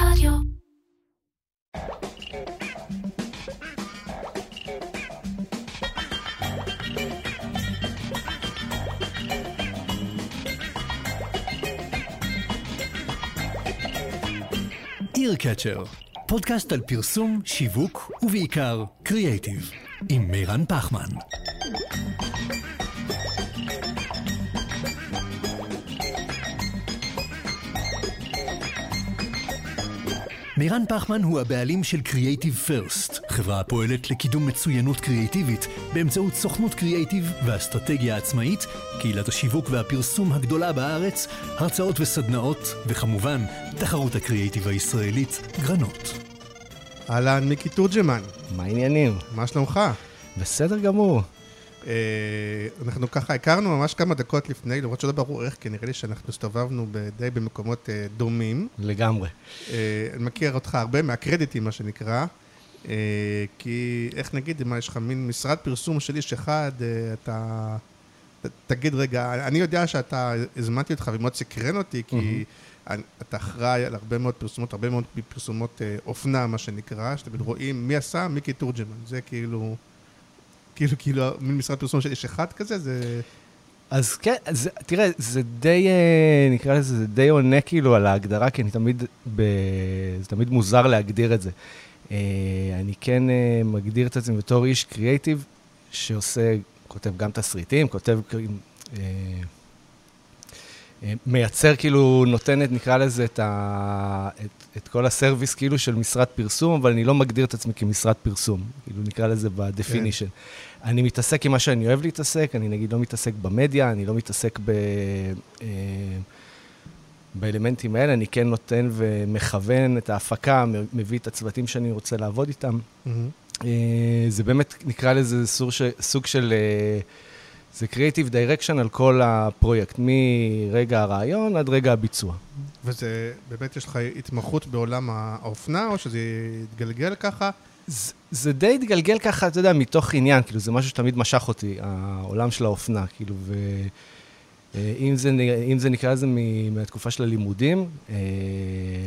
רדיו. איר פודקאסט על פרסום, שיווק ובעיקר קריאייטיב, עם מירן פחמן. מירן פחמן הוא הבעלים של Creative First, חברה הפועלת לקידום מצוינות קריאיטיבית באמצעות סוכנות קריאיטיב ואסטרטגיה עצמאית, קהילת השיווק והפרסום הגדולה בארץ, הרצאות וסדנאות, וכמובן, תחרות הקריאיטיב הישראלית, גרנות. אהלן, מיקי תורג'מן, מה העניינים? מה שלומך? בסדר גמור. אה, אנחנו ככה הכרנו ממש כמה דקות לפני, למרות שלא ברור איך, כי נראה לי שאנחנו הסתובבנו די במקומות אה, דומים. לגמרי. אה, אני מכיר אותך הרבה מהקרדיטים, מה שנקרא, כי איך נגיד, מה, יש לך מין משרד פרסום של איש אחד, אתה... ת- תגיד רגע, אני יודע שאתה, הזמנתי אותך ומאוד סקרן אותי, כי אתה אחראי על הרבה מאוד פרסומות, הרבה מאוד פרסומות אופנה, מה שנקרא, שאתם רואים מי עשה, מיקי תורג'מן. זה כאילו, כאילו, כאילו, מין משרד פרסום של איש אחד כזה, זה... אז כן, זה, תראה, זה די, אה, נקרא לזה, זה די עונה כאילו על ההגדרה, כי אני תמיד, ב, זה תמיד מוזר להגדיר את זה. אה, אני כן אה, מגדיר את עצמי בתור איש קריאייטיב, שעושה, כותב גם תסריטים, כותב, מייצר כאילו, נותן את, נקרא לזה, את, ה, את, את כל הסרוויס כאילו של משרד פרסום, אבל אני לא מגדיר את עצמי כמשרד פרסום, כאילו נקרא לזה ב-definition. אני מתעסק עם מה שאני אוהב להתעסק, אני נגיד לא מתעסק במדיה, אני לא מתעסק ב... אה, באלמנטים האלה, אני כן נותן ומכוון את ההפקה, מביא את הצוותים שאני רוצה לעבוד איתם. אה, זה באמת, נקרא לזה סוג, ש... סוג של... אה, זה Creative Direction על כל הפרויקט, מרגע הרעיון עד רגע הביצוע. וזה, באמת יש לך התמחות בעולם האופנה, או שזה יתגלגל ככה? זה, זה די התגלגל ככה, אתה יודע, מתוך עניין, כאילו, זה משהו שתמיד משך אותי, העולם של האופנה, כאילו, ו... אה, אם זה, אם זה נקרא לזה מהתקופה של הלימודים, אה,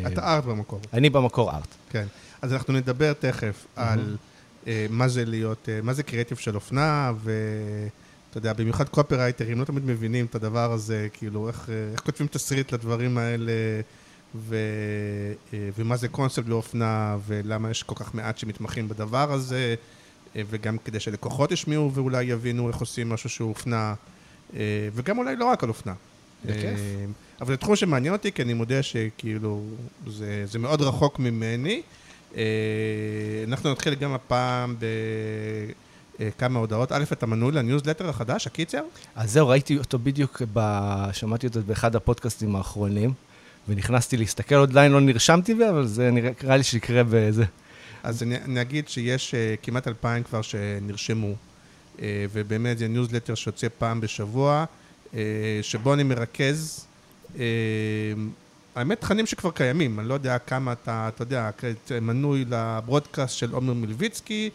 אתה ארט במקור. אני במקור ארט. כן. אז אנחנו נדבר תכף על אה, מה זה להיות, אה, מה זה קריאטיב של אופנה, ואתה יודע, במיוחד קופרייטרים לא תמיד מבינים את הדבר הזה, כאילו, איך, איך כותבים תסריט לדברים האלה, ו, אה, ומה זה קונספט לאופנה, ולמה יש כל כך מעט שמתמחים בדבר הזה, אה, וגם כדי שלקוחות ישמיעו ואולי יבינו איך עושים משהו שהוא אופנה, אה, וגם אולי לא רק על אופנה. בכיף. אבל זה תחום שמעניין אותי, כי אני מודה שכאילו, זה, זה מאוד רחוק ממני. אנחנו נתחיל גם הפעם בכמה הודעות. א', אתה מנוי לניוזלטר החדש, הקיצר? אז זהו, ראיתי אותו בדיוק, ב... שמעתי אותו באחד הפודקאסטים האחרונים, ונכנסתי להסתכל, עדיין לא נרשמתי בי, אבל זה נראה, לי שיקרה באיזה... אז אני, אני אגיד שיש uh, כמעט אלפיים כבר שנרשמו, uh, ובאמת זה ניוזלטר שיוצא פעם בשבוע, uh, שבו אני מרכז, uh, האמת, תכנים שכבר קיימים, אני לא יודע כמה אתה, אתה יודע, מנוי ל broadcast של עומר מלביצקי,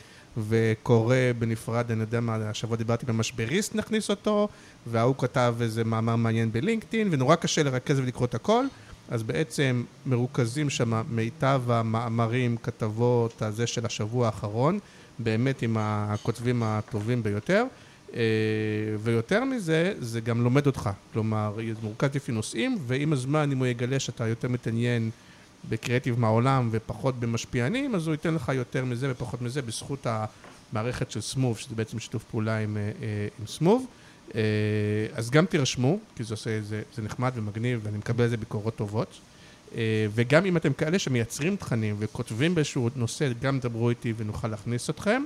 וקורא בנפרד, אני יודע מה, השבוע דיברתי במשבריסט, נכניס אותו, וההוא כתב איזה מאמר מעניין בלינקדאין, ונורא קשה לרכז ולקרוא את הכל. אז בעצם מרוכזים שם מיטב המאמרים, כתבות, הזה של השבוע האחרון, באמת עם הכותבים הטובים ביותר. אה, ויותר מזה, זה גם לומד אותך. כלומר, מורכב לפי נושאים, ועם הזמן, אם הוא יגלה שאתה יותר מתעניין בקריאטיב מהעולם ופחות במשפיענים, אז הוא ייתן לך יותר מזה ופחות מזה בזכות המערכת של סמוב, שזה בעצם שיתוף פעולה עם, אה, אה, עם סמוב. אה, אז גם תירשמו, כי זה עושה, זה, זה נחמד ומגניב, ואני מקבל על זה ביקורות טובות. אה, וגם אם אתם כאלה שמייצרים תכנים וכותבים באיזשהו נושא, גם דברו איתי ונוכל להכניס אתכם.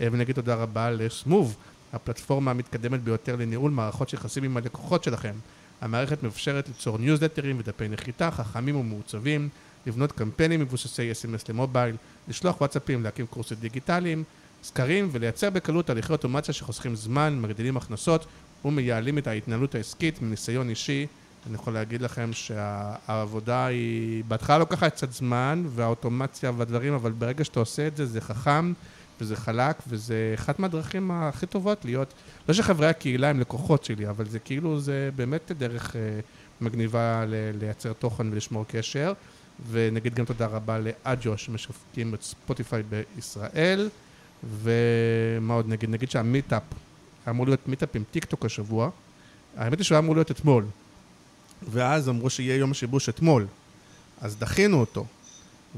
אה, ונגיד תודה רבה לסמוב, הפלטפורמה המתקדמת ביותר לניהול מערכות יחסים עם הלקוחות שלכם. המערכת מאפשרת ליצור ניוזלטרים ודפי נחיתה חכמים ומעוצבים, לבנות קמפיינים מבוססי אס.אם.אס למובייל, לשלוח וואטסאפים, להקים קורסים דיגיטליים, סקרים ולייצר בקלות תהליכי אוטומציה שחוסכים זמן, מגדילים הכנסות ומייעלים את ההתנהלות העסקית מניסיון אישי. אני יכול להגיד לכם שהעבודה היא בהתחלה לוקחת קצת זמן והאוטומציה והדברים, אבל ברגע שאתה עושה את זה, זה חכם וזה חלק וזה אחת מהדרכים הכי טובות להיות, לא שחברי הקהילה הם לקוחות שלי, אבל זה כאילו, זה באמת דרך אה, מגניבה לייצר תוכן ולשמור קשר. ונגיד גם תודה רבה לאג'ו שמשווקים את ספוטיפיי בישראל, ומה עוד נגיד? נגיד שה meetup, אמור להיות meetup עם טיק טוק השבוע, האמת היא שהוא אמור להיות אתמול, ואז אמרו שיהיה יום השיבוש אתמול, אז דחינו אותו.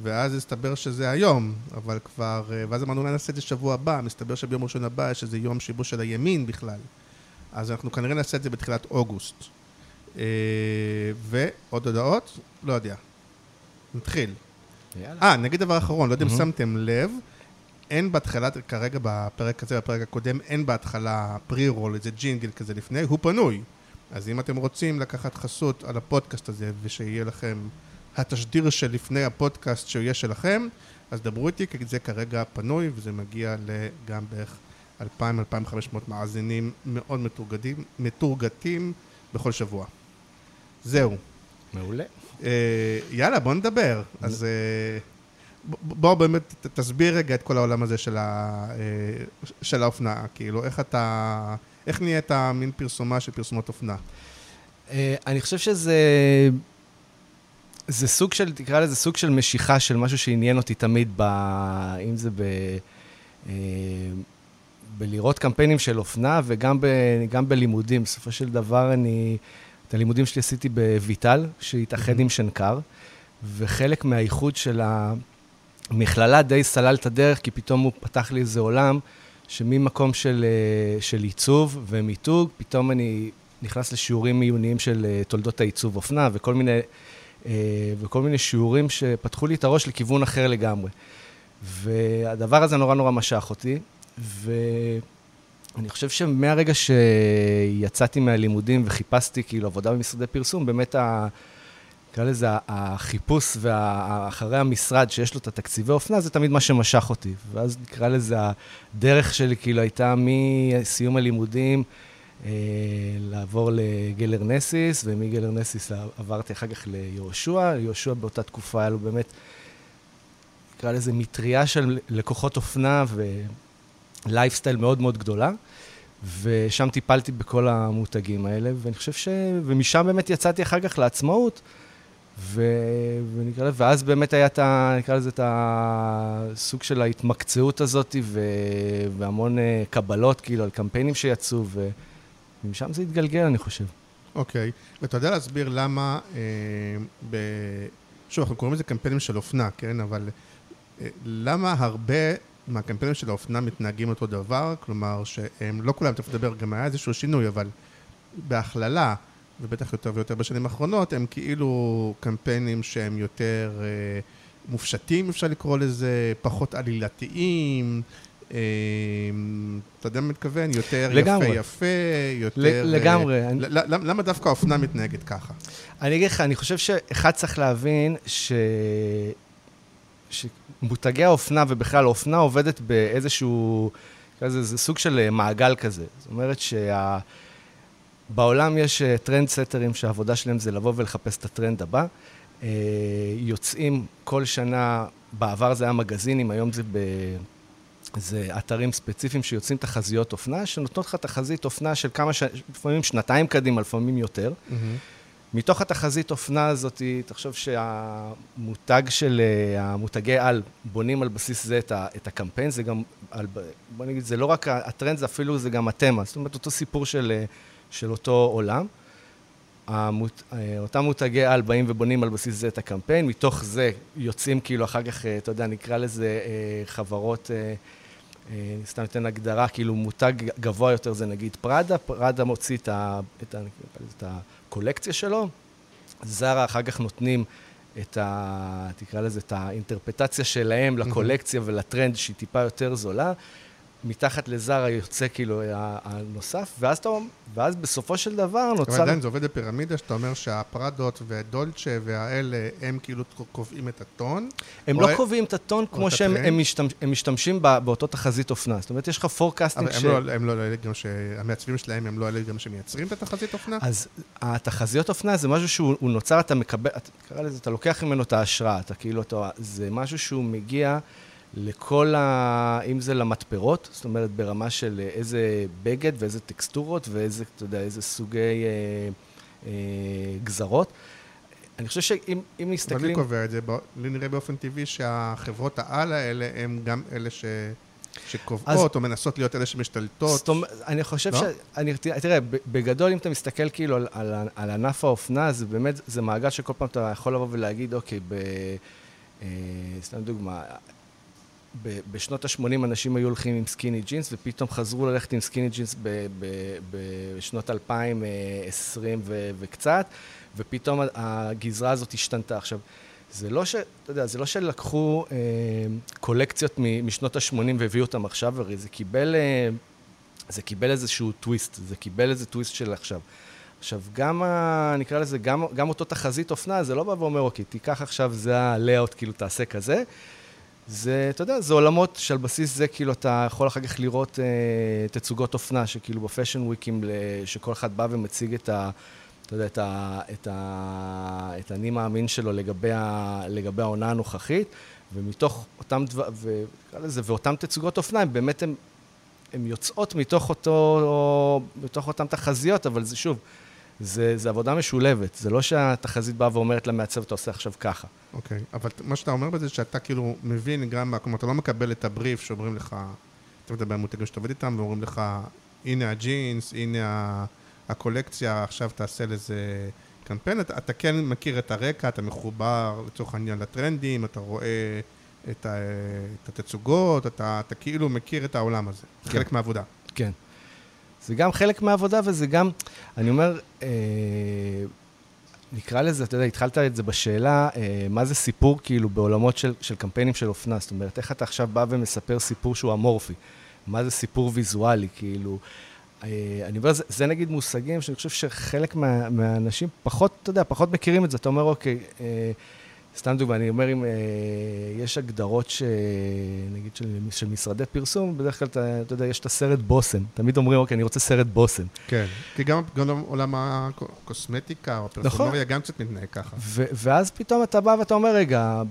ואז הסתבר שזה היום, אבל כבר... אה, ואז אמרנו, אולי נעשה את זה שבוע הבא, מסתבר שביום ראשון הבא יש איזה יום שיבוש של הימין בכלל. אז אנחנו כנראה נעשה את זה בתחילת אוגוסט. אה, ועוד הודעות? לא יודע. נתחיל. אה, נגיד דבר אחרון, לא יודע אם שמתם לב, אין בהתחלה, כרגע בפרק הזה, בפרק הקודם, אין בהתחלה פרי-רול, איזה ג'ינגל כזה לפני, הוא פנוי. אז אם אתם רוצים לקחת חסות על הפודקאסט הזה, ושיהיה לכם התשדיר שלפני הפודקאסט שיהיה שלכם, אז דברו איתי, כי זה כרגע פנוי, וזה מגיע גם בערך 2,000-2,500 מאזינים מאוד מתורגדים, מתורגתים בכל שבוע. זהו. מעולה. אה, יאללה, בוא נדבר. אז אה, בוא באמת תסביר רגע את כל העולם הזה של, ה, אה, של האופנה, כאילו, איך אתה, איך נהיית מין פרסומה של פרסומות אופנה? אה, אני חושב שזה... זה סוג של, תקרא לזה סוג של משיכה של משהו שעניין אותי תמיד, ב, אם זה ב, אה, בלראות קמפיינים של אופנה וגם ב, בלימודים. בסופו של דבר, אני, את הלימודים שלי עשיתי בויטל, שהתאחד עם שנקר, וחלק מהאיחוד של המכללה די סלל את הדרך, כי פתאום הוא פתח לי איזה עולם שממקום של, אה, של עיצוב ומיתוג, פתאום אני נכנס לשיעורים עיוניים של אה, תולדות העיצוב אופנה וכל מיני... אה, וכל מיני שיעורים שפתחו לי את הראש לכיוון אחר לגמרי. והדבר הזה נורא נורא משך אותי, ואני חושב שמהרגע שיצאתי מהלימודים וחיפשתי כאילו עבודה במשרדי פרסום, באמת ה... נקרא לזה, החיפוש אחרי המשרד שיש לו את התקציבי אופנה, זה תמיד מה שמשך אותי. ואז נקרא לזה, הדרך שלי כאילו הייתה מסיום הלימודים, אה, לעבור לגלר נסיס, ומגלר נסיס עברתי אחר כך ליהושע. יהושע באותה תקופה היה לו באמת, נקרא לזה מטריה של לקוחות אופנה ולייפסטייל מאוד מאוד גדולה. ושם טיפלתי בכל המותגים האלה, ואני חושב ש... ומשם באמת יצאתי אחר כך לעצמאות, ו... ונקרא לזה, ואז באמת היה את ה... נקרא לזה את הסוג של ההתמקצעות הזאת, ו... והמון אה, קבלות, כאילו, על קמפיינים שיצאו, ו... ומשם זה התגלגל, אני חושב. אוקיי, okay. ואתה יודע להסביר למה, אה, ב... שוב, אנחנו קוראים לזה קמפיינים של אופנה, כן? אבל אה, למה הרבה מהקמפיינים של האופנה מתנהגים אותו דבר? כלומר, שהם, לא כולם, תכף נדבר, גם היה איזשהו שינוי, אבל בהכללה, ובטח יותר ויותר בשנים האחרונות, הם כאילו קמפיינים שהם יותר אה, מופשטים, אפשר לקרוא לזה, פחות עלילתיים. אמ, אתה יודע מה מתכוון? יותר לגמרי. יפה יפה, יותר... לגמרי. אני... למה דווקא האופנה מתנהגת ככה? אני אגיד לך, אני חושב שאחד צריך להבין ש... שמותגי האופנה ובכלל האופנה עובדת באיזשהו, כזה, זה סוג של מעגל כזה. זאת אומרת שה... בעולם יש trendsetters שהעבודה שלהם זה לבוא ולחפש את הטרנד הבא. אה, יוצאים כל שנה, בעבר זה היה מגזינים, היום זה ב... זה אתרים ספציפיים שיוצאים תחזיות אופנה, שנותנות לך תחזית אופנה של כמה, ש... לפעמים שנתיים קדימה, לפעמים יותר. Mm-hmm. מתוך התחזית אופנה הזאת, תחשוב שהמותג של, אה, המותגי על בונים על בסיס זה את, ה, את הקמפיין, זה גם, על, בוא נגיד, זה לא רק הטרנד, זה אפילו, זה גם התמה. זאת אומרת, אותו סיפור של, אה, של אותו עולם. המות, אה, אותם מותגי על באים ובונים על בסיס זה את הקמפיין, מתוך זה יוצאים כאילו אחר כך, אתה יודע, נקרא לזה חברות אני אה, סתם אתן הגדרה, כאילו מותג גבוה יותר זה נגיד פראדה, פראדה מוציא את, ה, את, ה, את הקולקציה שלו, זרה אחר כך נותנים את ה... תקרא לזה, את האינטרפטציה שלהם לקולקציה ולטרנד שהיא טיפה יותר זולה. מתחת לזרה יוצא כאילו הנוסף, ואז, אתה, ואז בסופו של דבר נוצר... אבל עדיין זה עובד בפירמידה, שאתה אומר שהפראדות ודולצ'ה והאלה, הם כאילו קובעים את הטון? הם לא קובעים את הטון כמו שהם הם משתמש, הם משתמשים באותו תחזית אופנה. זאת אומרת, יש לך forecasting ש... אבל הם לא, אלה גם ש... המעצבים שלהם הם לא אלה גם שמייצרים את התחזית אופנה? אז התחזיות אופנה זה משהו שהוא נוצר, אתה מקבל, אתה, קרא לזה, אתה לוקח ממנו את ההשראה, אתה כאילו, אתה, זה משהו שהוא מגיע... לכל ה... אם זה למתפרות, זאת אומרת ברמה של איזה בגד ואיזה טקסטורות ואיזה, אתה יודע, איזה סוגי אה, אה, גזרות. אני חושב שאם אם אבל מי מסתכלים... קובע את זה? לי נראה באופן טבעי שהחברות העל האלה הן גם אלה ש... שקובעות, או מנסות להיות אלה שמשתלטות. זאת אומרת, אני חושב לא? ש... אני, תראה, תראה, בגדול, אם אתה מסתכל כאילו על, על, על ענף האופנה, זה באמת, זה מעגל שכל פעם אתה יכול לבוא ולהגיד, אוקיי, ב... אה, סתם דוגמה, בשנות ה-80 אנשים היו הולכים עם סקיני ג'ינס, ופתאום חזרו ללכת עם סקיני ג'ינס בשנות 2020 ו, וקצת, ופתאום הגזרה הזאת השתנתה. עכשיו, זה לא ש... אתה יודע, זה לא שלקחו אה, קולקציות משנות ה-80 והביאו אותם עכשיו, הרי זה קיבל, אה, זה קיבל איזשהו טוויסט, זה קיבל איזה טוויסט של עכשיו. עכשיו, גם, ה, נקרא לזה, גם, גם אותו תחזית אופנה, זה לא בא ואומר, אוקיי, תיקח עכשיו, זה ה-layout, כאילו, תעשה כזה. זה, אתה יודע, זה עולמות שעל בסיס זה, כאילו, אתה יכול אחר כך לראות אה, תצוגות אופנה, שכאילו בפאשן וויקים, שכל אחד בא ומציג את ה... אתה יודע, את, ה, את, ה, את האני מאמין שלו לגבי, ה, לגבי העונה הנוכחית, ומתוך אותם דבר, לזה, ואותן תצוגות אופנה, הם באמת, הם יוצאות מתוך אותו, מתוך אותן תחזיות, אבל זה שוב, זה, זה עבודה משולבת. זה לא שהתחזית באה ואומרת למעצב, אתה עושה עכשיו ככה. אוקיי, אבל מה שאתה אומר בזה, שאתה כאילו מבין גם, מה- כלומר, אתה לא מקבל את הבריף שאומרים לך, אתה מדבר עם מותגים שאתה עובד איתם, ואומרים לך, הנה הג'ינס, הנה הקולקציה, עכשיו תעשה לזה קמפיין. אתה, אתה כן מכיר את הרקע, אתה מחובר לצורך העניין לטרנדים, אתה רואה את, ה, את התצוגות, אתה, אתה כאילו מכיר את העולם הזה. זה כן. חלק מהעבודה. כן. זה גם חלק מהעבודה, וזה גם, אני אומר, אה, נקרא לזה, אתה יודע, התחלת את זה בשאלה, אה, מה זה סיפור כאילו בעולמות של, של קמפיינים של אופנה? זאת אומרת, איך אתה עכשיו בא ומספר סיפור שהוא אמורפי? מה זה סיפור ויזואלי? כאילו, אה, אני אומר, זה, זה נגיד מושגים שאני חושב שחלק מה, מהאנשים פחות, אתה יודע, פחות מכירים את זה. אתה אומר, אוקיי, אה, סתם דוגמא, אני אומר, אם אה, יש הגדרות ש... נגיד של, של משרדי פרסום, בדרך כלל, אתה, אתה יודע, יש את הסרט בושם. תמיד אומרים, אוקיי, אני רוצה סרט בושם. כן. כי גם, גם עולם הקוסמטיקה או הפרסומריה גם קצת מתנהג ככה. ו- ואז פתאום אתה בא ואתה אומר, רגע,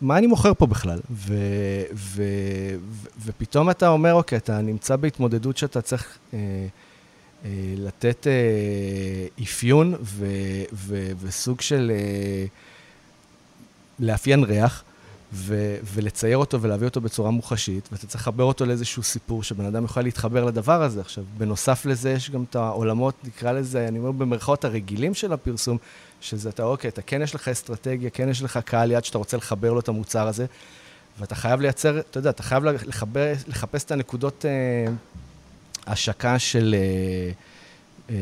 מה אני מוכר פה בכלל? ו- ו- ו- ופתאום אתה אומר, אוקיי, אתה נמצא בהתמודדות שאתה צריך אה, אה, לתת אה, אפיון ו- ו- וסוג של אה, לאפיין ריח. ו- ולצייר אותו ולהביא אותו בצורה מוחשית, ואתה צריך לחבר אותו לאיזשהו סיפור שבן אדם יוכל להתחבר לדבר הזה. עכשיו, בנוסף לזה, יש גם את העולמות, נקרא לזה, אני אומר במרכאות הרגילים של הפרסום, שזה אתה, אוקיי, אתה כן יש לך אסטרטגיה, כן יש לך קהל יעד שאתה רוצה לחבר לו את המוצר הזה, ואתה חייב לייצר, אתה יודע, אתה חייב לחבר, לחפש את הנקודות אה, השקה של, אה, אה,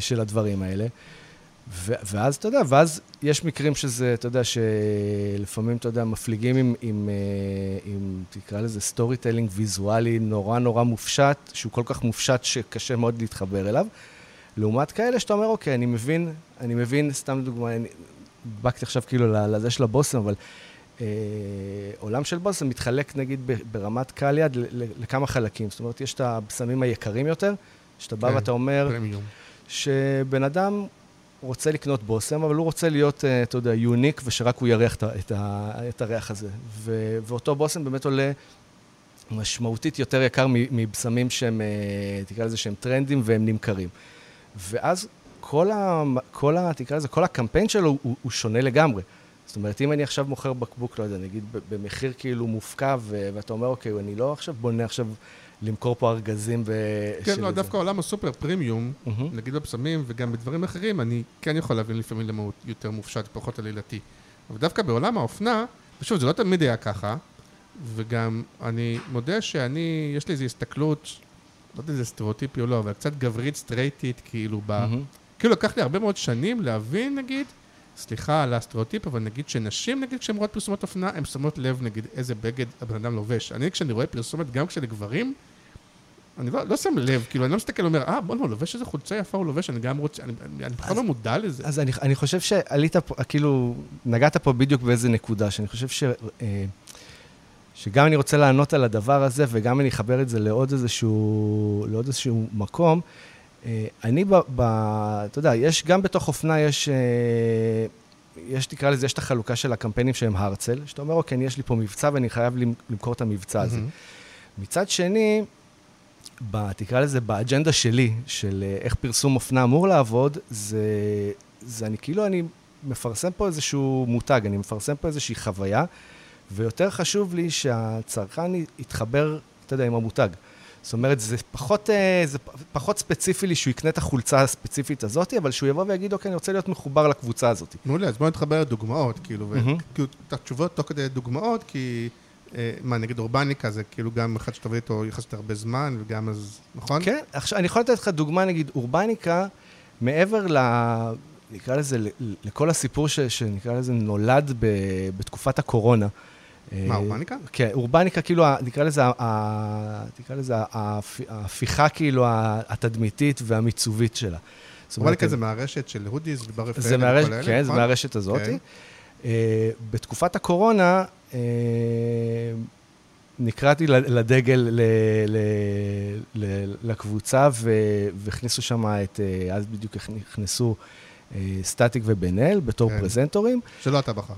של הדברים האלה. ו- ואז, אתה יודע, ואז יש מקרים שזה, אתה יודע, שלפעמים, אתה יודע, מפליגים עם, עם, אה, עם תקרא לזה storytelling ויזואלי נורא נורא מופשט, שהוא כל כך מופשט שקשה מאוד להתחבר אליו. לעומת כאלה שאתה אומר, אוקיי, אני מבין, אני מבין, סתם דוגמה, אני הדבקתי עכשיו כאילו לזה של הבושם, אבל אה, עולם של בושם מתחלק נגיד ברמת קהל יד לכמה חלקים. זאת אומרת, יש את הבשמים היקרים יותר, שאתה בא כן, ואתה אומר, פרמיום. שבן אדם רוצה לקנות בושם, אבל הוא רוצה להיות, אה, אתה יודע, יוניק, ושרק הוא ירח את, את, את הריח הזה. ו, ואותו בושם באמת עולה משמעותית יותר יקר מבשמים שהם, אה, תקרא לזה שהם טרנדים והם נמכרים. ואז כל ה... כל ה תקרא לזה, כל הקמפיין שלו הוא, הוא שונה לגמרי. זאת אומרת, אם אני עכשיו מוכר בקבוק, לא יודע, נגיד במחיר כאילו מופקע, ואתה אומר, אוקיי, אני לא עכשיו בונה עכשיו למכור פה ארגזים ו... כן, לא, דווקא עולם הסופר פרימיום. נגיד בבשמים וגם בדברים אחרים, אני כן יכול להבין לפעמים למה הוא יותר מופשט, פחות עלילתי. אבל דווקא בעולם האופנה, ושוב, זה לא תמיד היה ככה, וגם אני מודה שאני, יש לי איזו הסתכלות, לא יודע אם זה סטריאוטיפי או לא, אבל קצת גברית סטרייטית, כאילו, ב... כאילו לקח לי הרבה מאוד שנים להבין, נגיד, סליחה על הסטריאוטיפ, אבל נגיד שנשים, נגיד, כשהן רואות פרסומות אופנה, הן שמות לב, נגיד, איזה בגד הבן אדם לובש. אני, כשאני רואה פרסומת, גם כשלגברים, אני לא, לא שם לב, כאילו, אני לא מסתכל ואומר, אה, בוא'נה, הוא לובש איזה חולצה יפה, הוא לובש, אני גם רוצה, אני, אני, אני בכלל לא מודע לזה. אז אני, אני חושב שעלית פה, כאילו, נגעת פה בדיוק באיזה נקודה, שאני חושב ש, אה, שגם אני רוצה לענות על הדבר הזה, וגם אני אחבר את זה לעוד איזשהו, לעוד איזשהו מקום. אה, אני, ב, ב, אתה יודע, יש, גם בתוך אופנה יש, אה, יש, תקרא לזה, יש את החלוקה של הקמפיינים שהם הרצל, שאתה אומר, אוקיי, יש לי פה מבצע ואני חייב למ- למכור את המבצע הזה. מהמם. מצד שני, ב, תקרא לזה, באג'נדה שלי, של אה, איך פרסום אופנה אמור לעבוד, זה, זה אני כאילו, אני מפרסם פה איזשהו מותג, אני מפרסם פה איזושהי חוויה, ויותר חשוב לי שהצרכן יתחבר, אתה יודע, עם המותג. זאת אומרת, זה פחות, אה, זה פחות ספציפי לי שהוא יקנה את החולצה הספציפית הזאת, אבל שהוא יבוא ויגיד, אוקיי, אני רוצה להיות מחובר לקבוצה הזאת. מעולה, אז בואו נתחבר לדוגמאות, כאילו, וכאילו, את התשובות תוך כדי דוגמאות, כי, מה, נגיד אורבניקה זה כאילו גם אחד שאתה עובד איתו יחסית הרבה זמן, וגם אז, נכון? כן, עכשיו, אני יכול לתת לך דוגמה, נגיד, אורבניקה, מעבר ל... נקרא לזה, לכל הסיפור ש, שנקרא לזה נולד ב, בתקופת הקורונה. מה, אורבניקה? כן, אורבניקה, כאילו, נקרא לזה, נקרא לזה ההפיכה, כאילו, התדמיתית והמיצובית שלה. אורבניקה זה מהרשת של הודיז ובר רפאל וכל אלה, כן, זה נכון? מהרשת הזאת. אה, בתקופת הקורונה, אה, נקראתי לדגל לקבוצה, והכניסו שם את, אה, אז בדיוק נכנסו סטטיק ובן אל בתור כן. פרזנטורים. שלא אתה בחרת.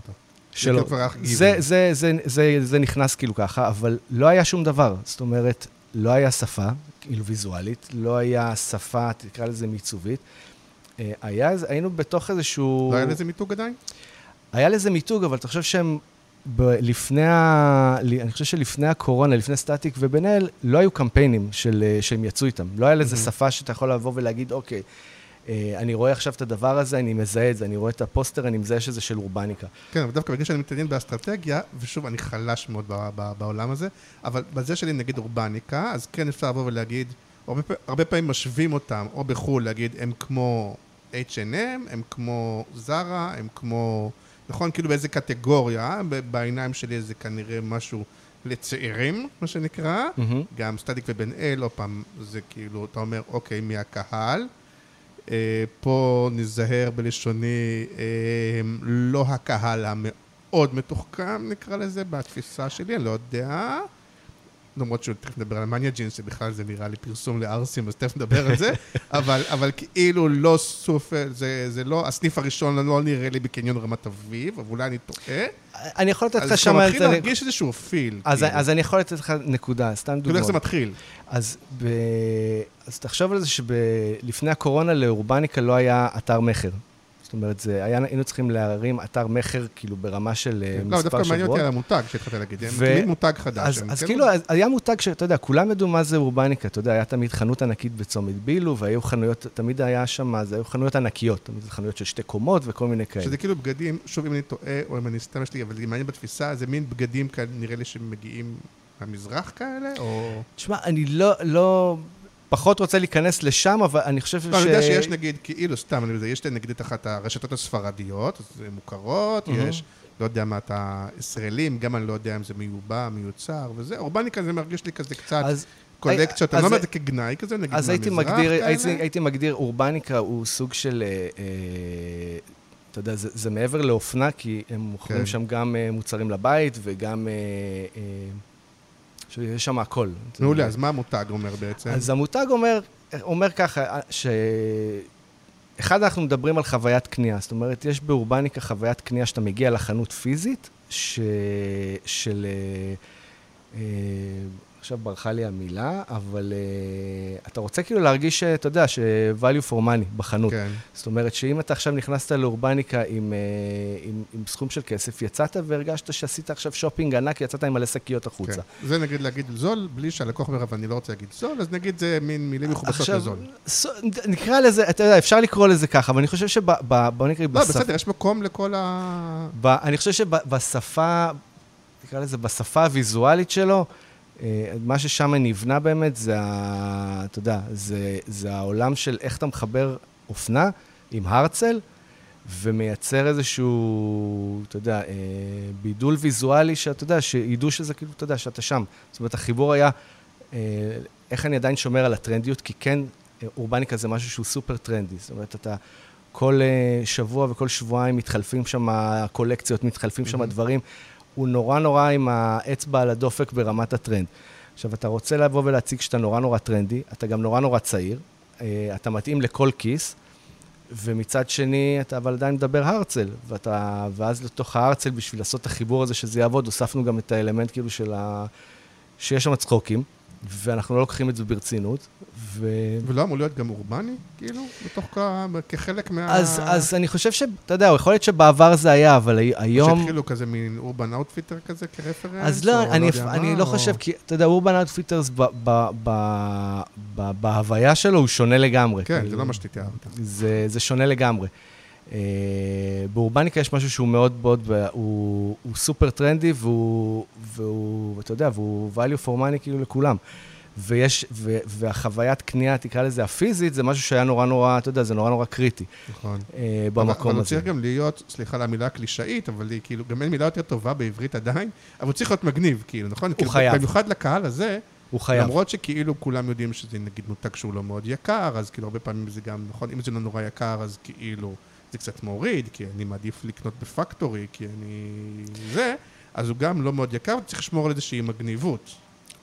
שלא. זה, זה, זה, זה, זה נכנס כאילו ככה, אבל לא היה שום דבר. זאת אומרת, לא היה שפה, כאילו ויזואלית, לא היה שפה, תקרא לזה מיצובית. היה, היינו בתוך איזשהו... לא היה לזה מיתוג עדיין? היה לזה מיתוג, אבל אתה חושב שהם, ב- לפני ה... אני חושב שלפני הקורונה, לפני סטטיק ובן אל, לא היו קמפיינים של, אה, שהם יצאו איתם. לא היה לזה mm-hmm. שפה שאתה יכול לבוא ולהגיד, אוקיי, אה, אני רואה עכשיו את הדבר הזה, אני מזהה את זה, אני רואה את הפוסטר, אני מזהה שזה של אורבניקה. כן, אבל דווקא בגלל שאני מתעניין באסטרטגיה, ושוב, אני חלש מאוד בעולם הזה, אבל בזה שלי נגיד אורבניקה, אז כן אפשר לבוא ולהגיד, הרבה, הרבה פעמים משווים אותם, או בחו"ל, להגיד, הם כמו H&M, הם כמו זרה, הם כמו... נכון? כאילו באיזה קטגוריה, בעיניים שלי זה כנראה משהו לצעירים, מה שנקרא. Mm-hmm. גם סטטיק ובן אל, עוד פעם, זה כאילו, אתה אומר, אוקיי, מי הקהל? אה, פה נזהר בלשוני, אה, לא הקהל המאוד מתוחכם, נקרא לזה, בתפיסה שלי, אני לא יודע. למרות שהוא תכף נדבר על מניה ג'ינס, שבכלל זה נראה לי פרסום לארסים, אז תכף נדבר על זה, אבל, אבל כאילו לא סופר, זה, זה לא, הסניף הראשון לא נראה לי בקניון רמת אביב, אבל אולי אני טועה. אני יכול לתת לך שם... אז אתה מתחיל להרגיש איזשהו פיל. אז, כאילו. אז אני יכול לתת לך נקודה, סתם דוגמא. כאילו איך זה מתחיל? אז, ב... אז תחשוב על זה שלפני הקורונה לאורבניקה לא היה אתר מכר. זאת אומרת, זה היה, היינו צריכים להרים אתר מכר, כאילו, ברמה של אה, כן, מספר שבועות. לא, דווקא מעניין אותי על המותג שהתחלת להגיד, תמיד מותג חדש. אז, אז כן כאילו, היה מותג שאתה יודע, כולם ידעו מה זה אורבניקה, אתה יודע, היה תמיד חנות ענקית בצומת בילו, והיו חנויות, תמיד היה שם, אז היו חנויות ענקיות, תמיד חנויות של שתי קומות וכל מיני כאלה. שזה כאילו בגדים, שוב, אם אני טועה, או אם אני סתם יש לי, אבל זה מעניין בתפיסה, זה מין בגדים כאלה, נראה לי שמגיעים מהמזרח כאלה, או... תשמע, אני לא, לא, פחות רוצה להיכנס לשם, אבל אני חושב ש... לא, אני יודע שיש נגיד, כאילו, סתם, אני יש נגיד את אחת הרשתות הספרדיות, אז זה מוכרות, יש, לא יודע מה, אתה ישראלים, גם אני לא יודע אם זה מיובא, מיוצר, וזה, אורבניקה זה מרגיש לי כזה קצת... קולקציות, אני לא אומר את זה כגנאי כזה, נגיד מהמזרח כאלה. אז הייתי מגדיר, אורבניקה הוא סוג של, אה, אה, אתה יודע, זה מעבר לאופנה, כי הם מוכרים כן. שם גם אה, מוצרים לבית וגם שיש שם הכל. מעולה, אז מה המותג אומר בעצם? אז המותג אומר, אומר ככה, ש... אחד, אנחנו מדברים על חוויית קנייה. זאת אומרת, יש באורבניקה חוויית קנייה שאתה מגיע לחנות פיזית, ש... של... אה, אה, עכשיו ברחה לי המילה, אבל uh, אתה רוצה כאילו להרגיש, אתה יודע, ש-value for money בחנות. כן. זאת אומרת, שאם אתה עכשיו נכנסת לאורבניקה עם, uh, עם, עם סכום של כסף, יצאת והרגשת שעשית עכשיו שופינג ענק, יצאת עם מלא שקיות החוצה. כן. זה נגיד להגיד זול, בלי שהלקוח אומר, אבל אני לא רוצה להגיד זול, אז נגיד זה מין מילים מכובסות לזול. עכשיו, נקרא לזה, אתה יודע, אפשר לקרוא לזה ככה, אבל אני חושב שב... ב, בוא נקרא... לא. בסדר, יש מקום לכל ה... ב, אני חושב שבשפה, נקרא לזה, בשפה הוויזואלית שלו, אה, מה ששם נבנה באמת זה, אתה יודע, זה, זה העולם של איך אתה מחבר אופנה עם הרצל, ומייצר איזשהו, אתה יודע, אה, בידול ויזואלי, שאתה יודע, שידעו שזה כאילו, אתה יודע, שאתה שם. זאת אומרת, החיבור היה, אה, איך אני עדיין שומר על הטרנדיות, כי כן, אורבניקה זה משהו שהוא סופר טרנדי. זאת אומרת, אתה כל שבוע וכל שבועיים מתחלפים שם קולקציות, מתחלפים שם mm-hmm. דברים. הוא נורא נורא עם האצבע על הדופק ברמת הטרנד. עכשיו, אתה רוצה לבוא ולהציג שאתה נורא נורא טרנדי, אתה גם נורא נורא צעיר, אה, אתה מתאים לכל כיס, ומצד שני, אתה אבל עדיין מדבר הרצל, ואתה, ואז לתוך ההרצל, בשביל לעשות את החיבור הזה שזה יעבוד, הוספנו גם את האלמנט כאילו של ה... שיש שם צחוקים. ואנחנו לא לוקחים את זה ברצינות. ו... ולא אמור להיות גם אורבני, כאילו, בתוך. כחלק מה... אז, אז אני חושב שאתה יודע, יכול להיות שבעבר זה היה, אבל היום... שהתחילו כזה מין Urban Outfitter כזה כרפרנס? אז לא, אני, יודע אני לא או- חושב, כי אתה יודע, Urban Outfitters ב- בהוויה שלו הוא שונה לגמרי. כן, כאילו. זה לא מה שתתארת. זה, זה שונה לגמרי. אה, באורבניקה יש משהו שהוא מאוד מאוד, הוא, הוא סופר טרנדי והוא, והוא, אתה יודע, והוא value for money כאילו לכולם. ויש, ו, והחוויית קנייה, תקרא לזה הפיזית, זה משהו שהיה נורא נורא, אתה יודע, זה נורא נורא קריטי נכון. אה, אבל- במקום אבל הוא הזה. צריך גם להיות, סליחה על המילה הקלישאית, אבל היא כאילו, גם אין מילה יותר טובה בעברית עדיין, אבל הוא צריך להיות מגניב, כאילו, נכון? כאילו, חייב. במיוחד לקהל הזה, הוא חייב. למרות שכאילו כולם יודעים שזה נגיד מותג שהוא לא מאוד יקר, אז כאילו הרבה פעמים זה גם, נכון, אם זה לא נורא יקר, אז כאילו זה קצת מוריד, כי אני מעדיף לקנות בפקטורי, כי אני... זה, אז הוא גם לא מאוד יקר, וצריך לשמור על איזושהי מגניבות.